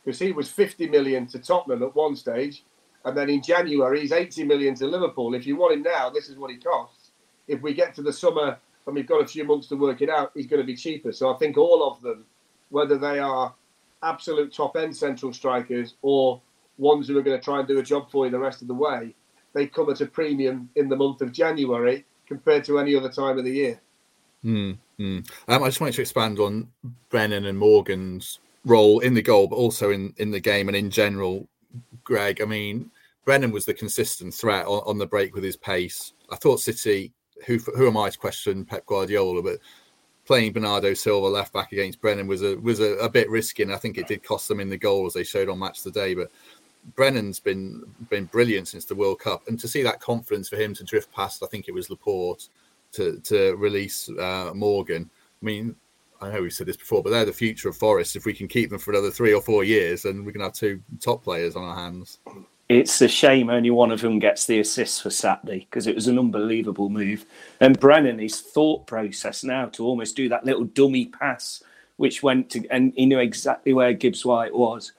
because he was 50 million to Tottenham at one stage, and then in January he's 80 million to Liverpool. If you want him now, this is what he costs. If we get to the summer and we've got a few months to work it out, he's going to be cheaper. So I think all of them, whether they are absolute top end central strikers or ones who are going to try and do a job for you the rest of the way, they come at a premium in the month of January compared to any other time of the year. Mm, mm. Um, I just wanted to expand on Brennan and Morgan's role in the goal, but also in, in the game and in general. Greg, I mean, Brennan was the consistent threat on, on the break with his pace. I thought City, who who am I to question Pep Guardiola, but playing Bernardo Silva left back against Brennan was a was a, a, bit risky, and I think it did cost them in the goal as they showed on Match Today. But Brennan's been been brilliant since the World Cup, and to see that confidence for him to drift past, I think it was Laporte to to release uh, Morgan. I mean, I know we've said this before, but they're the future of Forest. If we can keep them for another three or four years, then we can have two top players on our hands. It's a shame only one of them gets the assist for Saturday because it was an unbelievable move. And Brennan, his thought process now to almost do that little dummy pass, which went to, and he knew exactly where Gibbs White was.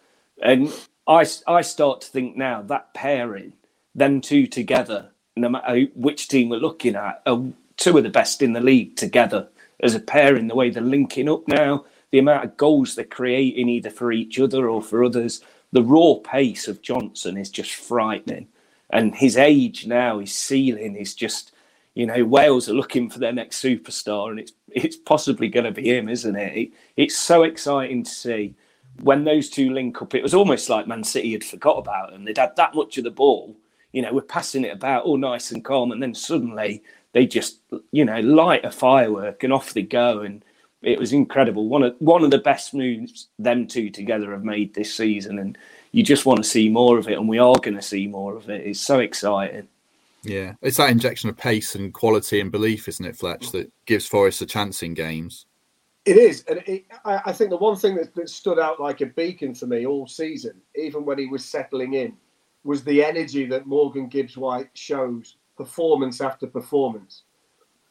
And I, I start to think now that pairing, them two together, no matter uh, which team we're looking at, are two of the best in the league together as a pairing. The way they're linking up now, the amount of goals they're creating either for each other or for others, the raw pace of Johnson is just frightening. And his age now, his ceiling is just, you know, Wales are looking for their next superstar, and it's it's possibly going to be him, isn't it? it? It's so exciting to see when those two link up. It was almost like Man City had forgot about them. They'd had that much of the ball, you know, we're passing it about all nice and calm, and then suddenly they just you know light a firework and off they go. And it was incredible. One of one of the best moves them two together have made this season and you just want to see more of it and we are going to see more of it. It's so exciting. Yeah. It's that injection of pace and quality and belief isn't it fletch that gives forest a chance in games it is and it, I, I, think the one thing that, that stood out like a beacon for me all season even when he was settling in was the energy that morgan gibbs white shows performance after performance.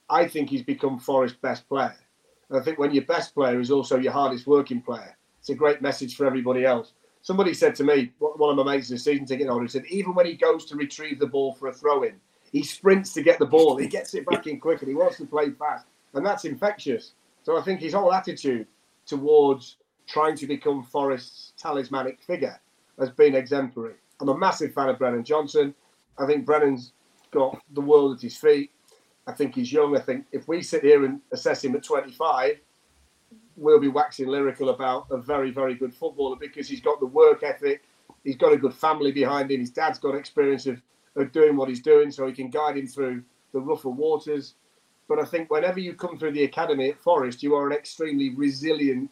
I think he's become Forest's best player. And I think when your best player is also your hardest working player, it's a great message for everybody else. Somebody said to me, one of my mates, a season ticket holder, he said even when he goes to retrieve the ball for a throw in, he sprints to get the ball. He gets it back in quick and he wants to play fast. And that's infectious. So I think his whole attitude towards trying to become Forest's talismanic figure has been exemplary. I'm a massive fan of Brennan Johnson. I think Brennan's got the world at his feet. I think he's young. I think if we sit here and assess him at 25, we'll be waxing lyrical about a very, very good footballer because he's got the work ethic. He's got a good family behind him. His dad's got experience of, of doing what he's doing, so he can guide him through the rougher waters. But I think whenever you come through the academy at Forest, you are an extremely resilient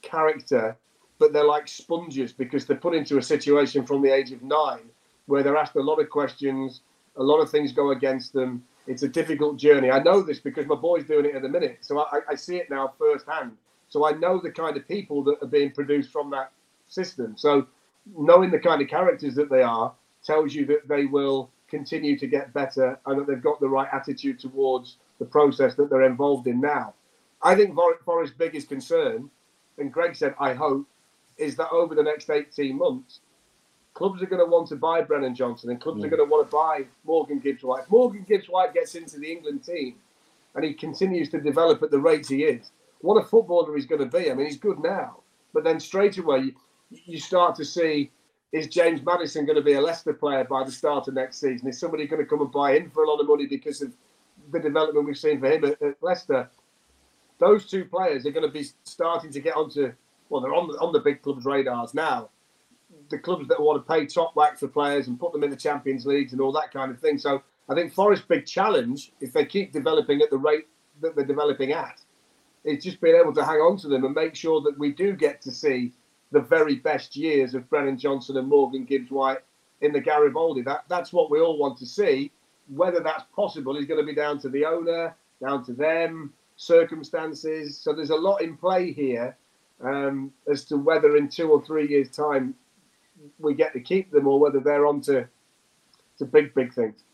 character. But they're like sponges because they're put into a situation from the age of nine where they're asked a lot of questions a lot of things go against them. It's a difficult journey. I know this because my boy's doing it at the minute, so I, I see it now firsthand. So I know the kind of people that are being produced from that system. So knowing the kind of characters that they are tells you that they will continue to get better and that they've got the right attitude towards the process that they're involved in now. I think Forest's biggest concern, and Greg said, I hope, is that over the next 18 months, clubs are going to want to buy Brennan Johnson and clubs are mm. going to want to buy Morgan Gibbs White. If Morgan Gibbs White gets into the England team and he continues to develop at the rate he is, what a footballer he's going to be. I mean, he's good now, but then straight away you start to see is James Maddison going to be a Leicester player by the start of next season? Is somebody going to come and buy him for a lot of money because of the development we've seen for him at, at Leicester? Those two players are going to be starting to get onto well, they're on the, on the big clubs' radars now the clubs that want to pay top whack for players and put them in the Champions Leagues and all that kind of thing. So I think Forest's big challenge, if they keep developing at the rate that they're developing at, is just being able to hang on to them and make sure that we do get to see the very best years of Brennan Johnson and Morgan Gibbs White in the Garibaldi. That that's what we all want to see. Whether that's possible is going to be down to the owner, down to them, circumstances. So there's a lot in play here um, as to whether in two or three years' time we get to keep them or whether they're on to, to big, big things.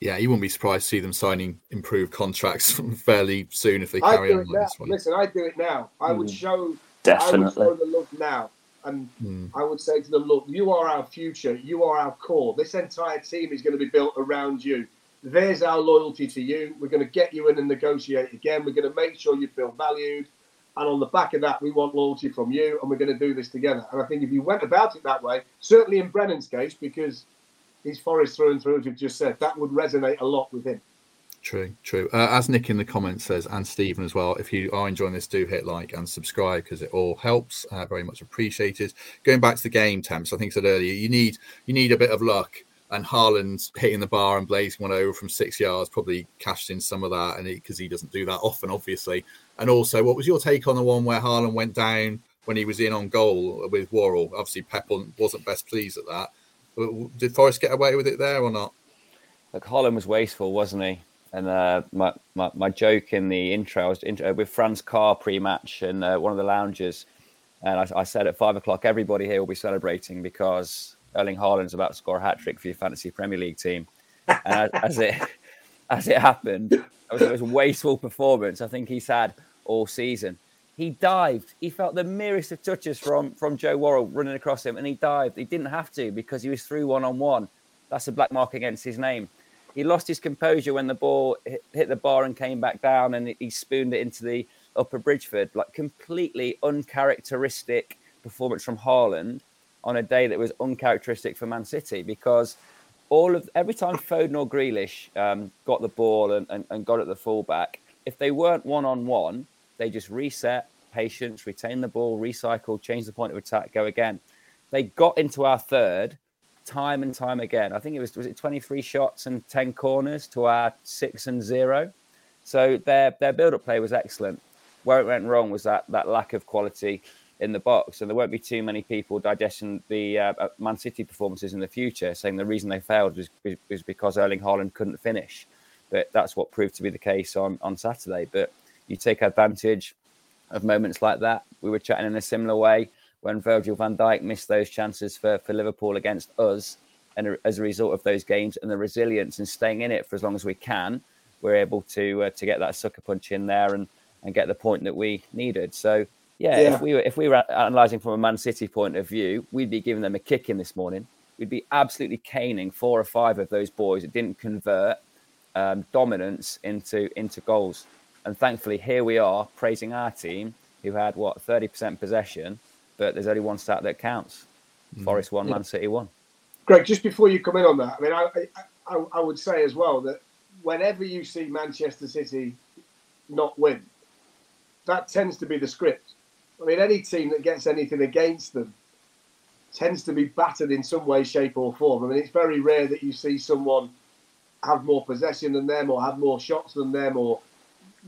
Yeah, you wouldn't be surprised to see them signing improved contracts fairly soon if they carry on like this one. Listen, I do it now. I mm. would show Definitely. I would show the look now. And mm. I would say to them, look, you are our future. You are our core. This entire team is going to be built around you. There's our loyalty to you. We're going to get you in and negotiate again. We're going to make sure you feel valued. And on the back of that, we want loyalty from you, and we're going to do this together. And I think if you went about it that way, certainly in Brennan's case, because he's Forest through and through, as you've just said, that would resonate a lot with him. True, true. Uh, as Nick in the comments says, and Stephen as well, if you are enjoying this, do hit like and subscribe because it all helps. Uh, very much appreciated. Going back to the game, temps, I think I said earlier, you need you need a bit of luck and Haaland hitting the bar and blazing one over from six yards probably cashed in some of that, and because he doesn't do that often, obviously. And also, what was your take on the one where Haaland went down when he was in on goal with Worrall? Obviously, Pep wasn't best pleased at that. Did Forest get away with it there or not? Look, Haaland was wasteful, wasn't he? And uh, my, my, my joke in the intro, I was uh, with Franz Carr pre-match in uh, one of the lounges, and I, I said at five o'clock, everybody here will be celebrating because Erling Haaland's about to score a hat trick for your fantasy Premier League team. And as, it as it happened, it was, it was a wasteful performance. I think he's had all season. He dived. He felt the merest of touches from from Joe Worrall running across him, and he dived. He didn't have to because he was through one on one. That's a black mark against his name. He lost his composure when the ball hit, the bar and came back down, and he spooned it into the upper Bridgford. Like completely uncharacteristic performance from Haaland on a day that was uncharacteristic for Man City because all of every time Foden or Grealish um, got the ball and, and, and got at the fullback, if they weren't one on one, they just reset, patience, retain the ball, recycle, change the point of attack, go again. They got into our third time and time again. I think it was was it 23 shots and 10 corners to our six and zero. So their their build up play was excellent. Where it went wrong was that that lack of quality in the box, and there won't be too many people digesting the uh, uh, Man City performances in the future, saying the reason they failed was, was because Erling Haaland couldn't finish. But that's what proved to be the case on, on Saturday. But you take advantage of moments like that. We were chatting in a similar way when Virgil van Dijk missed those chances for, for Liverpool against us. And as a result of those games and the resilience and staying in it for as long as we can, we're able to uh, to get that sucker punch in there and, and get the point that we needed. So yeah, yeah, if we were if we were analysing from a Man City point of view, we'd be giving them a kick in this morning. We'd be absolutely caning four or five of those boys that didn't convert um, dominance into into goals. And thankfully, here we are praising our team who had what thirty percent possession, but there's only one stat that counts. Mm. Forest one, yeah. Man City one. Greg, just before you come in on that, I mean, I, I, I would say as well that whenever you see Manchester City not win, that tends to be the script I mean, any team that gets anything against them tends to be battered in some way, shape, or form. I mean, it's very rare that you see someone have more possession than them or have more shots than them, or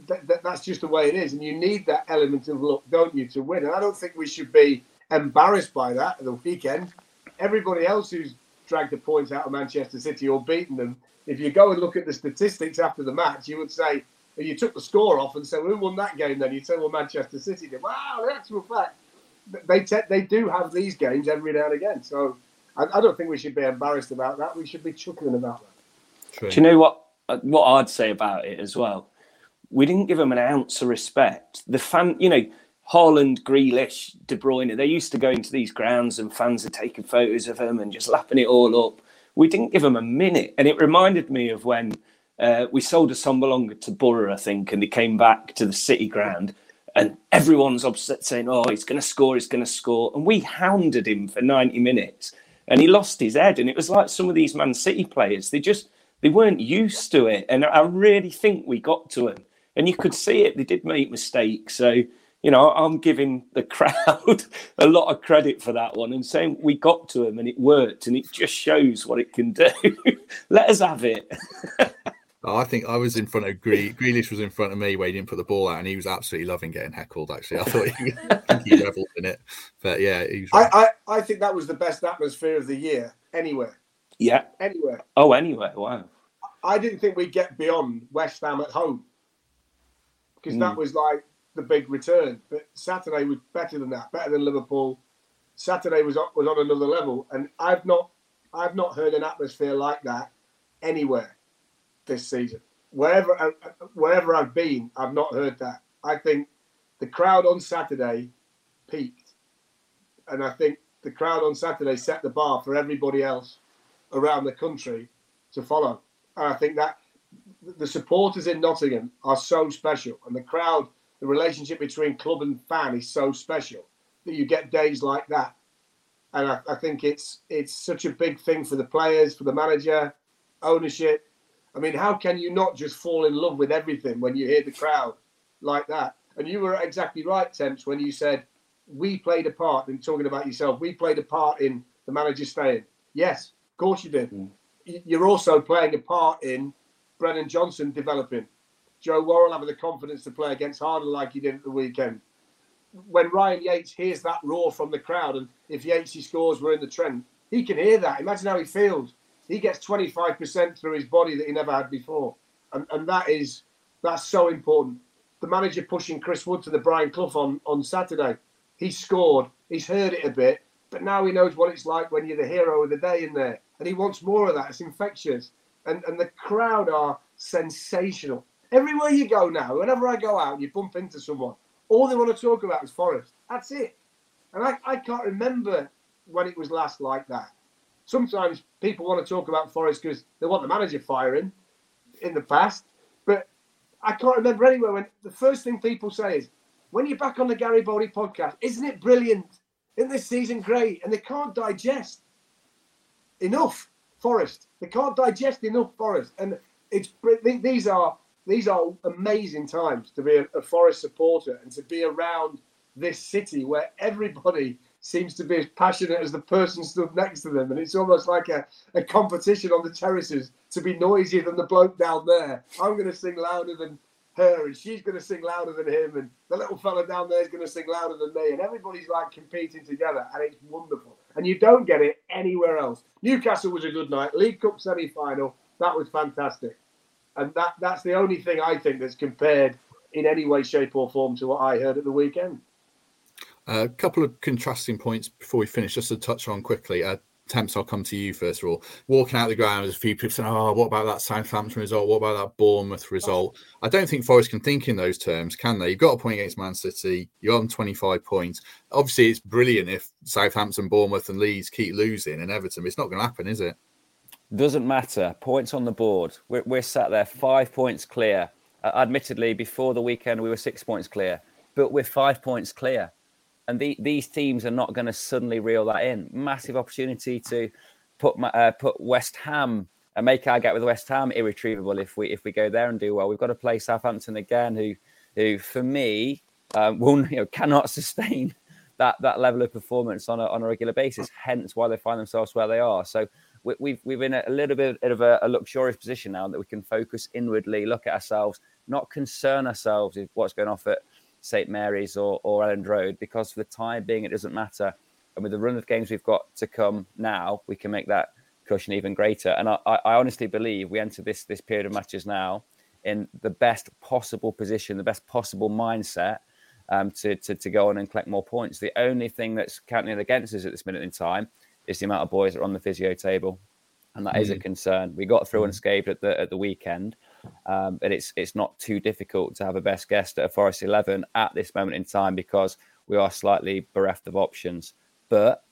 th- th- that's just the way it is. And you need that element of luck, don't you, to win? And I don't think we should be embarrassed by that at the weekend. Everybody else who's dragged the points out of Manchester City or beaten them, if you go and look at the statistics after the match, you would say and you took the score off and said, well, "Who won that game?" Then you'd say, "Well, Manchester City did." Wow, the actual fact they te- they do have these games every now and again. So I, I, don't think we should be embarrassed about that. We should be chuckling about that. True. Do you know what? Uh, what I'd say about it as well. We didn't give them an ounce of respect. The fan, you know, Haaland, Grealish, De Bruyne, they used to go into these grounds and fans are taking photos of them and just lapping it all up. We didn't give them a minute. And it reminded me of when uh, we sold Assombalonga to Boro, I think, and he came back to the City ground. And everyone's upset saying, oh, he's going to score, he's going to score. And we hounded him for 90 minutes and he lost his head. And it was like some of these Man City players, they just, they weren't used to it. And I really think we got to him. And you could see it, they did make mistakes. So, you know, I'm giving the crowd a lot of credit for that one and saying we got to them and it worked. And it just shows what it can do. Let us have it. Oh, I think I was in front of Gre- Grealish was in front of me where he didn't put the ball out, and he was absolutely loving getting heckled. Actually, I thought he, I he reveled in it. But yeah, he was, I, I, I think that was the best atmosphere of the year anywhere. Yeah. Anywhere. Oh, anywhere. wow. I didn't think we'd get beyond West Ham at home because that Mm. was like the big return. But Saturday was better than that, better than Liverpool. Saturday was on- was on another level, and I've not I've not heard an atmosphere like that anywhere this season. Wherever uh, wherever I've been, I've not heard that. I think the crowd on Saturday peaked, and I think the crowd on Saturday set the bar for everybody else around the country to follow. And I think that the supporters in Nottingham are so special, and the crowd, the relationship between club and fan is so special that you get days like that. And I, I think it's it's such a big thing for the players, for the manager, ownership. I mean, how can you not just fall in love with everything when you hear the crowd like that? And you were exactly right, Temps, when you said we played a part in talking about yourself. We played a part in the manager staying. Yes, of course you did. Mm. You're also playing a part in Brennan Johnson developing. Joe Worrall having the confidence to play against Haaland like he did at the weekend. When Ryan Yates hears that roar from the crowd, and if Yates scores, we're in the trend, he can hear that. Imagine how he feels. He gets 25% through his body that he never had before. And, and that is that's so important. The manager pushing Chris Wood to the Brian Clough on, on Saturday. He scored. He's heard it a bit, but now he knows what it's like when you're the hero of the day in there. And he wants more of that. It's infectious. And and the crowd are sensational. Everywhere you go now, whenever I go out and you bump into someone, all they want to talk about is Forest. That's it. And I, I can't remember when it was last like that. Sometimes people want to talk about Forest because they want the manager firing in the past. But I can't remember anywhere when the first thing people say is, when you're back on the Garibaldi podcast, isn't it brilliant? Isn't this season great? And they can't digest enough Forest. They can't digest enough Forest. And it's these are these are amazing times to be a, a Forest supporter and to be around this city where everybody seems to be as passionate as the person stood next to them. And it's almost like a, a competition on the terraces to be noisier than the bloke down there. I'm going to sing louder than her, and she's going to sing louder than him, and the little fella down there is going to sing louder than me. And everybody's like competing together, and it's wonderful. And you don't get it anywhere else. Newcastle was a good night. League Cup semi final, that was fantastic. And that, that's the only thing I think that's compared in any way, shape, or form to what I heard at the weekend. A couple of contrasting points before we finish, just to touch on quickly. Uh, Temps, I'll come to you first of all. Walking out the ground, there's a few people saying, "Oh, what about that Southampton result? What about that Bournemouth result?" I don't think Forest can think in those terms, can they? You've got a point against Man City. You're on 25 points. Obviously, it's brilliant if Southampton, Bournemouth, and Leeds keep losing, and Everton. It's not going to happen, is it? Doesn't matter. Points on the board. We're, we're sat there five points clear. Uh, admittedly, before the weekend, we were six points clear, but we're five points clear. And the, these teams are not going to suddenly reel that in. Massive opportunity to put uh, put West Ham and make our gap with West Ham irretrievable if we if we go there and do well. We've got to play Southampton again, who who for me um, will you know cannot sustain that that level of performance on a on a regular basis. Hence why they find themselves where they are. So we, we've we've in a little bit of a, a luxurious position now that we can focus inwardly, look at ourselves, not concern ourselves with what's going off at St Mary's or or Elland Road, because for the time being it doesn't matter. And with the run of games we've got to come now, we can make that cushion even greater. And I, I honestly believe we enter this this period of matches now in the best possible position, the best possible mindset um, to, to to go on and collect more points. The only thing that's counting against us at this minute in time is the amount of boys that are on the physio table, and that is a concern. We got through unscathed at the at the weekend, um, but it's it's not too difficult to have a best guest at a Forest eleven at this moment in time because we are slightly bereft of options. But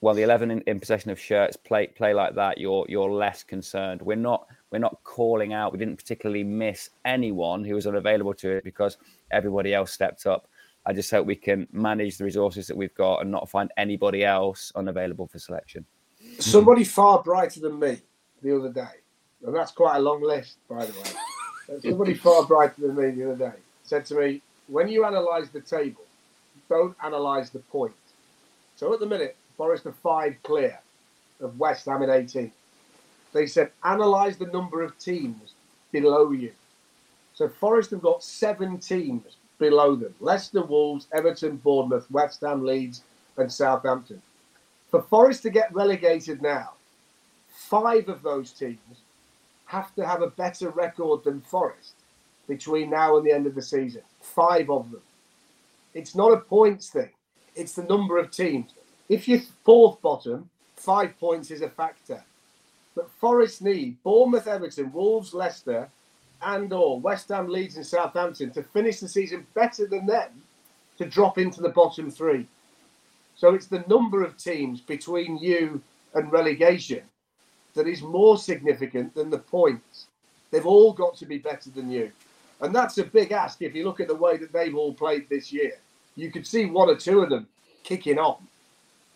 while the eleven in, in possession of shirts play play like that, you're you're less concerned. We're not we're not calling out. We didn't particularly miss anyone who was unavailable to it because everybody else stepped up. I just hope we can manage the resources that we've got and not find anybody else unavailable for selection. Somebody far brighter than me the other day, and that's quite a long list, by the way. Somebody far brighter than me the other day said to me, when you analyse the table, don't analyse the point. So at the minute, Forest are five clear of West Ham in 18. They said, analyse the number of teams below you. So Forest have got seven teams below them Leicester, Wolves, Everton, Bournemouth, West Ham, Leeds, and Southampton. For Forest to get relegated now, five of those teams have to have a better record than Forest between now and the end of the season. Five of them. It's not a points thing, it's the number of teams. If you're fourth bottom, five points is a factor. But Forest need Bournemouth, Everton, Wolves, Leicester, and or West Ham, Leeds, and Southampton to finish the season better than them to drop into the bottom three. So it's the number of teams between you and relegation that is more significant than the points. They've all got to be better than you. And that's a big ask if you look at the way that they've all played this year. You could see one or two of them kicking on.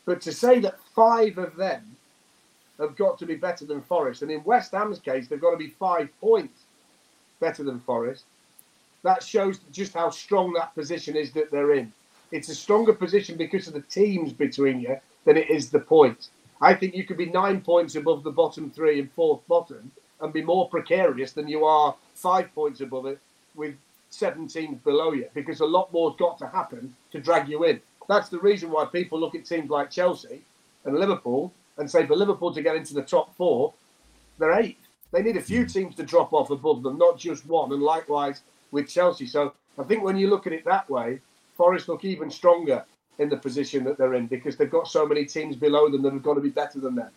But to say that five of them have got to be better than Forest, and in West Ham's case, they've got to be five points better than Forest, that shows just how strong that position is that they're in. It's a stronger position because of the teams between you than it is the points. I think you could be nine points above the bottom three and fourth bottom and be more precarious than you are five points above it with seven teams below you because a lot more's got to happen to drag you in. That's the reason why people look at teams like Chelsea and Liverpool and say for Liverpool to get into the top four, they're eight. They need a few teams to drop off above them, not just one. And likewise with Chelsea. So I think when you look at it that way, Forest look even stronger in the position that they're in because they've got so many teams below them that have got to be better than them.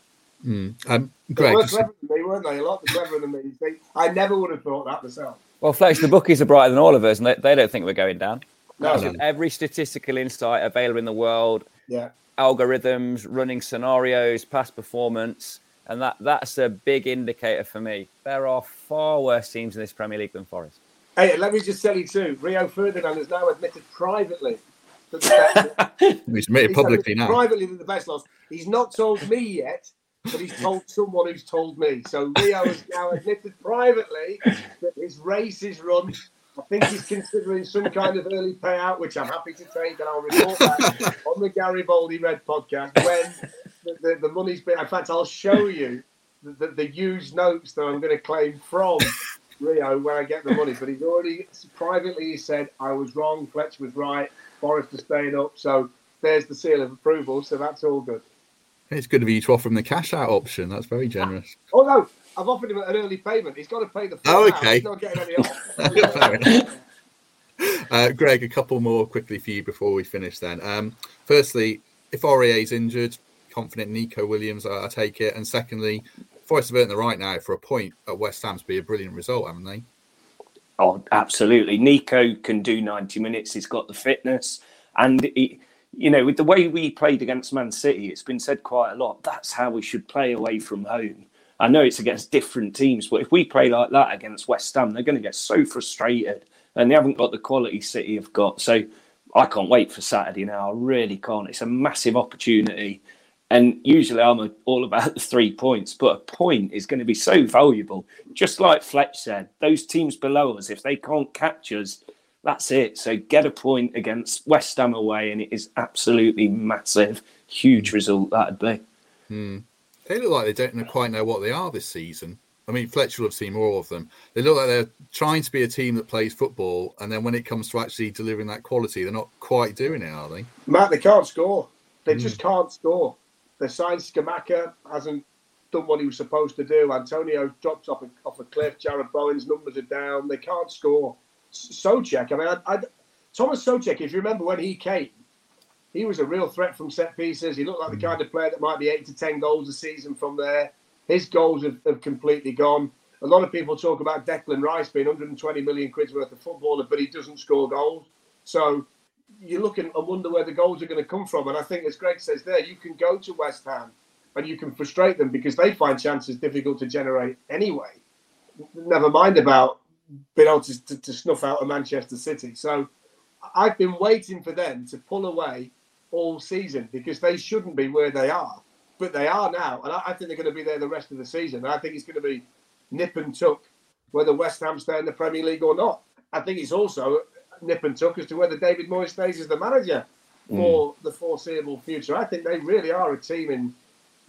Mm. Um, Greg, they were clever than me, weren't they? A lot cleverer than me. They, I never would have thought that myself. Well, Fletch, the bookies are brighter than all of us, and they, they don't think we're going down. No. With every statistical insight available in the world, Yeah. algorithms, running scenarios, past performance, and that that's a big indicator for me. There are far worse teams in this Premier League than Forest. Hey, let me just tell you too. Rio Ferdinand has now admitted privately that the best, he's admitted publicly now. Privately that the best loss. He's not told me yet, but he's told someone who's told me. So Rio has now admitted privately that his race is run. I think he's considering some kind of early payout, which I'm happy to take, and I'll report that on the Garibaldi Red podcast when the, the, the money's been. In fact, I'll show you the, the, the used notes that I'm going to claim from Rio when I get the money. But he's already privately he said I was wrong, Fletch was right, Forest is staying up. So there's the seal of approval. So that's all good. It's good of you to offer him the cash out option. That's very generous. Oh no, I've offered him an early payment. He's got to pay the. full Oh, okay. He's not getting any off. Uh, Greg, a couple more quickly for you before we finish then. Um, firstly, if Aurier's injured, confident Neco Williams, I, I take it. And secondly, Forest have earned the right now for a point at West Ham to be a brilliant result, haven't they? Oh, absolutely. Neco can do 90 minutes. He's got the fitness. And, he, you know, with the way we played against Man City, it's been said quite a lot. That's how we should play away from home. I know it's against different teams, but if we play like that against West Ham, they're going to get so frustrated and they haven't got the quality City have got. So I can't wait for Saturday now. I really can't. It's a massive opportunity. And usually I'm a, all about the three points, but a point is going to be so valuable. Just like Fletch said, those teams below us, if they can't catch us, that's it. So get a point against West Ham away, and it is absolutely massive, huge result that'd be. Hmm. They look like they don't quite know what they are this season. I mean, Fletcher will have seen more of them. They look like they're trying to be a team that plays football, and then when it comes to actually delivering that quality, they're not quite doing it, are they? Matt, they can't score. They hmm. just can't score. They signed Scamacca, hasn't done what he was supposed to do. Antonio dropped off a, off a cliff. Jarrod Bowen's numbers are down. They can't score. Soucek, I mean, I, I, Thomas Soucek, if you remember when he came, he was a real threat from set pieces. He looked like the mm. kind of player that might be eight to ten goals a season from there. His goals have, have completely gone. A lot of people talk about Declan Rice being 120 million quid's worth of footballer, but he doesn't score goals. So you look and wonder where the goals are going to come from. And I think, as Greg says there, you can go to West Ham and you can frustrate them because they find chances difficult to generate anyway. Never mind about being able to, to, to snuff out a Manchester City. So I've been waiting for them to pull away all season because they shouldn't be where they are, but they are now, and I, I think they're going to be there the rest of the season. And I think it's going to be nip and tuck whether West Ham stay in the Premier League or not. I think it's also nip and tuck as to whether David Moyes stays as the manager for the foreseeable future. I think they really are a team in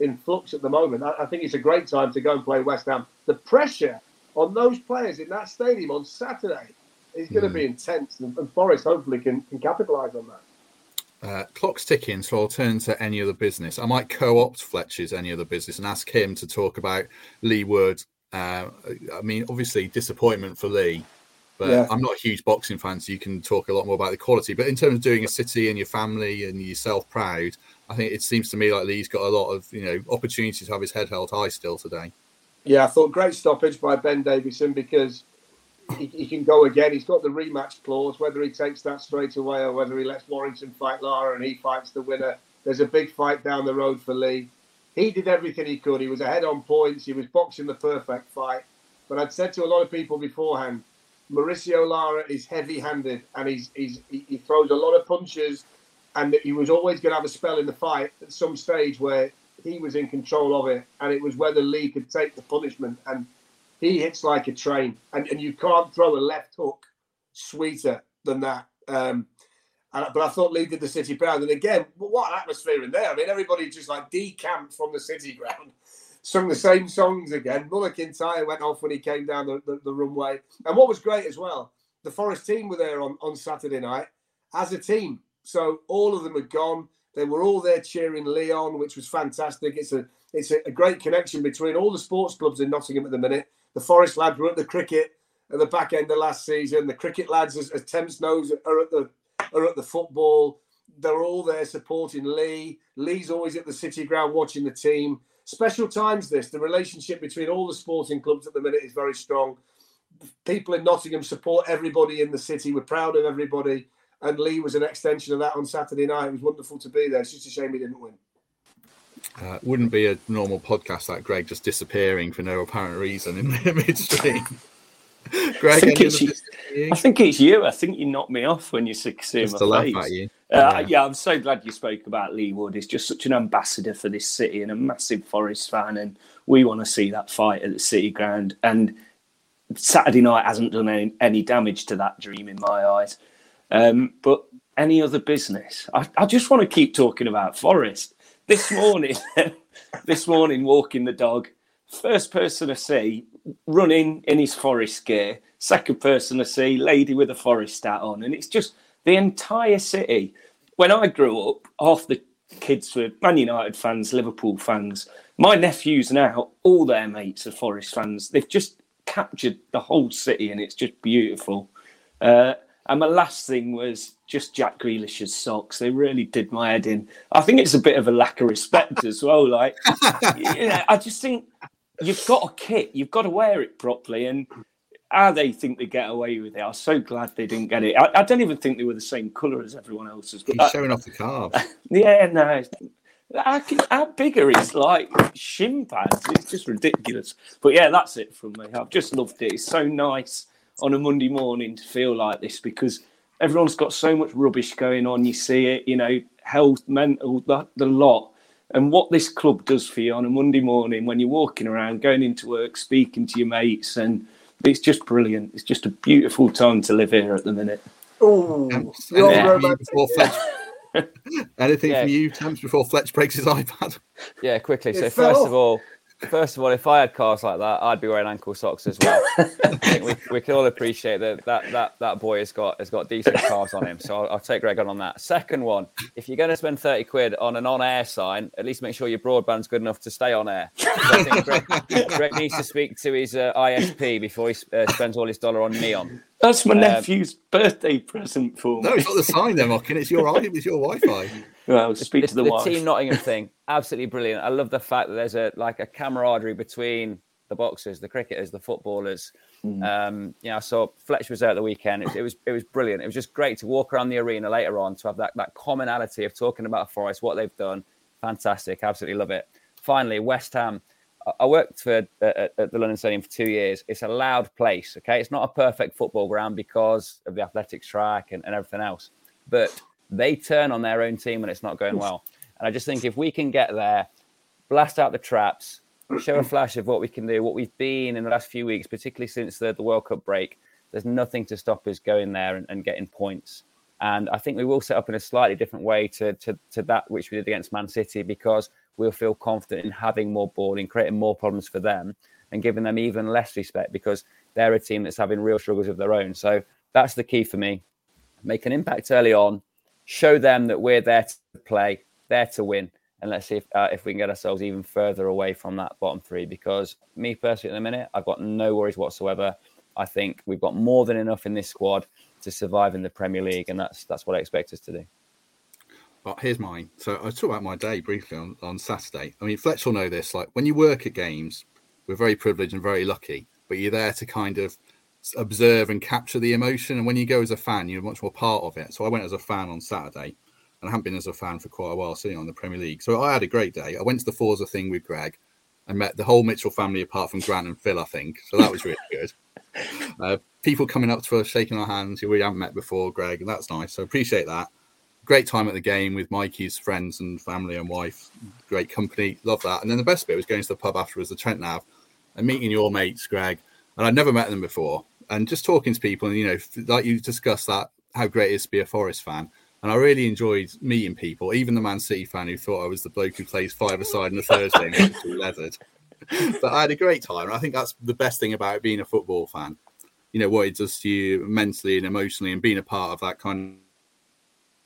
in flux at the moment. I, I think it's a great time to go and play West Ham. The pressure on those players in that stadium on Saturday is going to Mm. be intense, and, and Forest hopefully can, can capitalise on that. Uh, clock's ticking, so I'll turn to any other business. I might co-opt Fletcher's any other business and ask him to talk about Leigh Wood. Uh, I mean, obviously disappointment for Leigh, but Yeah. I'm not a huge boxing fan, so you can talk a lot more about the quality. But in terms of doing a city and your family and yourself proud, I think it seems to me like Leigh's got a lot of you know opportunities to have his head held high still today. Yeah, I thought great stoppage by Ben Davison because he, he can go again. He's got the rematch clause. Whether he takes that straight away or whether he lets Warrington fight Lara and he fights the winner, there's a big fight down the road for Leigh. He did everything he could. He was ahead on points. He was boxing the perfect fight. But I'd said to a lot of people beforehand, Mauricio Lara is heavy-handed and he's, he's he, throws a lot of punches, and he was always going to have a spell in the fight at some stage where he was in control of it, and it was whether Leigh could take the punishment. And he hits like a train, and, and you can't throw a left hook sweeter than that. Um, and, but I thought Leigh did the city proud, and again, what an atmosphere in there! I mean, everybody just like decamped from the city ground, sung the same songs again. Mull of Kintyre went off when he came down the, the, the runway, and what was great as well, the Forest team were there on, on Saturday night as a team. So all of them had gone. They were all there cheering Leon, which was fantastic. It's a it's a, a great connection between all the sports clubs in Nottingham at the minute. The Forest lads were at the cricket at the back end of last season. The cricket lads, as, as Temps knows, are at the are at the football. They're all there supporting Leigh. Leigh's always at the City Ground watching the team. Special times. This the relationship between all the sporting clubs at the minute is very strong. People in Nottingham support everybody in the city. We're proud of everybody. And Leigh was an extension of that on Saturday night. It was wonderful to be there. It's just a shame he didn't win. Uh, wouldn't be a normal podcast like Greg just disappearing for no apparent reason in midstream. Greg, think any it's you- business for you? I think it's you. I think you knocked me off when you see just my to laugh face. at you. Uh, Yeah. yeah. I'm so glad you spoke about Leigh Wood. He's just such an ambassador for this city and a massive Forest fan, and we want to see that fight at the City Ground. And Saturday night hasn't done any, any damage to that dream in my eyes. Um, but any other business, I, I just want to keep talking about Forest. This morning, this morning, walking the dog, first person I see running in his Forest gear, second person I see lady with a Forest hat on, and it's just the entire city. When I grew up, half the kids were Man United fans, Liverpool fans. My nephews now, all their mates are Forest fans. They've just captured the whole city, and it's just beautiful. Uh, and my last thing was just Jack Grealish's socks. They really did my head in. I think it's a bit of a lack of respect as well. Like, you know, I just think you've got a kit, you've got to wear it properly. And how they think they get away with it, I'm so glad they didn't get it. I, I don't even think they were the same colour as everyone else's. But He's showing off the calves. yeah, no. How, can, how big are his like shin pads? It's just ridiculous. But yeah, that's it from me. I've just loved it. It's so nice on a Monday morning to feel like this because everyone's got so much rubbish going on. You see it, you know, health, mental, the, the lot. And what this club does for you on a Monday morning when you're walking around, going into work, speaking to your mates, and it's just brilliant. It's just a beautiful time to live here at the minute. Oh, um, Anything you're you romantic. before Fletch? Anything Yeah. from you, Temps, before Fletch breaks his iPad? Yeah, quickly. It So first off. of all, first of all, if I had cars like that, I'd be wearing ankle socks as well. I think we, we can all appreciate that that that that boy has got has got decent cars on him. So I'll, I'll take Greg on on that. Second one, if you're going to spend thirty quid on an on-air sign, at least make sure your broadband's good enough to stay on air. So I think Greg, Greg needs to speak to his uh, ISP before he uh, spends all his dollar on neon. That's my Um, nephew's birthday present for me. No, it's not the sign they're mocking. It's your i- it's your Wi-Fi. Well, speak the, to the, the team Nottingham thing, absolutely brilliant. I love the fact that there's a like a camaraderie between the boxers, the cricketers, the footballers. Um, you know, so Fletch was there at the weekend. It, it was it was brilliant. It was just great to walk around the arena later on to have that that commonality of talking about Forest, what they've done. Fantastic, absolutely love it. Finally, West Ham. I- I worked for uh, at at the London Stadium for two years. It's a loud place. Okay, it's not a perfect football ground because of the athletics track and, and everything else, but they turn on their own team when it's not going well. And I just think if we can get there, blast out the traps, show a flash of what we can do, what we've been in the last few weeks, particularly since the, the World Cup break, there's nothing to stop us going there and, and getting points. And I think we will set up in a slightly different way to, to, to that which we did against Man City because we'll feel confident in having more ball and creating more problems for them and giving them even less respect because they're a team that's having real struggles of their own. So that's the key for me. Make an impact early on, show them that we're there to play, there to win, and let's see if, uh, if we can get ourselves even further away from that bottom three. Because me personally, at the minute, I've got no worries whatsoever. I think we've got more than enough in this squad to survive in the Premier League, and that's that's what I expect us to do. But here's mine. So I talk about my day briefly on, on Saturday. I mean, Fletch will know this. Like when you work at games, we're very privileged and very lucky, but you're there to kind of observe and capture the emotion. And when you go as a fan, you're much more part of it. So I went as a fan on Saturday, and I haven't been as a fan for quite a while, sitting on the Premier League. So I had a great day. I went to the Forza thing with Greg. I met the whole Mitchell family apart from Grant and Phil, I think. So that was really good. Uh, people coming up to us, shaking our hands who we haven't met before, Greg, and that's nice. So appreciate that. Great time at the game with Mikey's friends and family and wife. Great company, love that. And then the best bit was going to the pub afterwards, the Trent Nav, and meeting your mates, Greg. And I'd never met them before, and just talking to people, and you know, like you discussed that how great it is to be a Forest fan. And I really enjoyed meeting people, even the Man City fan who thought I was the bloke who plays five aside on a Thursday and leathered. but I had a great time. I think that's the best thing about being a football fan. You know what it does to you mentally and emotionally, and being a part of that kind.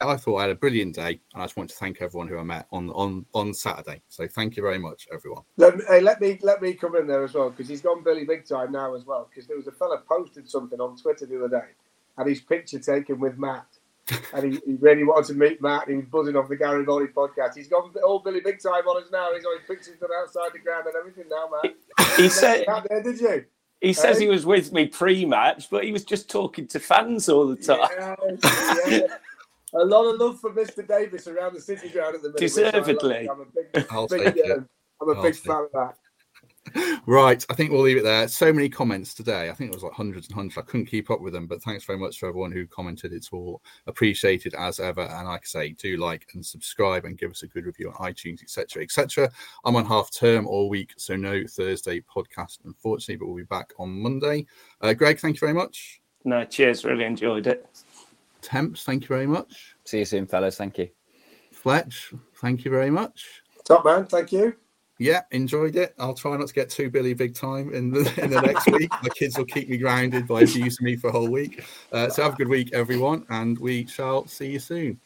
Of, I thought I had a brilliant day, and I just want to thank everyone who I met on on on Saturday. So thank you very much, everyone. Let me, hey, let me let me come in there as well because he's gone Billy big time now as well. Because there was a fella posted something on Twitter the other day, and his picture taken with Matt and he, he, really wanted to meet Matt. And he was buzzing off the Garibaldi podcast. He's gone all Billy big time on us now. He's on his pictures done outside the ground and everything now, man. He, he said, there, did you? He says he was with me pre-match, but he was just talking to fans all the time. Yeah, yeah. A lot of love for Mr. Davies around the city ground at the minute. Deservedly. I'm a big, big, um, I'm a big fan of that right. I think we'll leave it there. So many comments today. I think it was like hundreds and hundreds. I couldn't keep up with them, but thanks very much for everyone who commented. It's all appreciated as ever. And like I say, do like and subscribe and give us a good review on iTunes, etc., etc. I'm on half term all week, so no Thursday podcast, unfortunately, but we'll be back on Monday. Uh, Greg, thank you very much. No, cheers. Really enjoyed it. Temps, thank you very much. See you soon, fellas. Thank you. Fletch, thank you very much. Top man, thank you yeah, enjoyed it. I'll try not to get too Billy big time in the in the next week. My kids will keep me grounded by abusing me for a whole week. Uh, so have a good week, everyone, and we shall see you soon.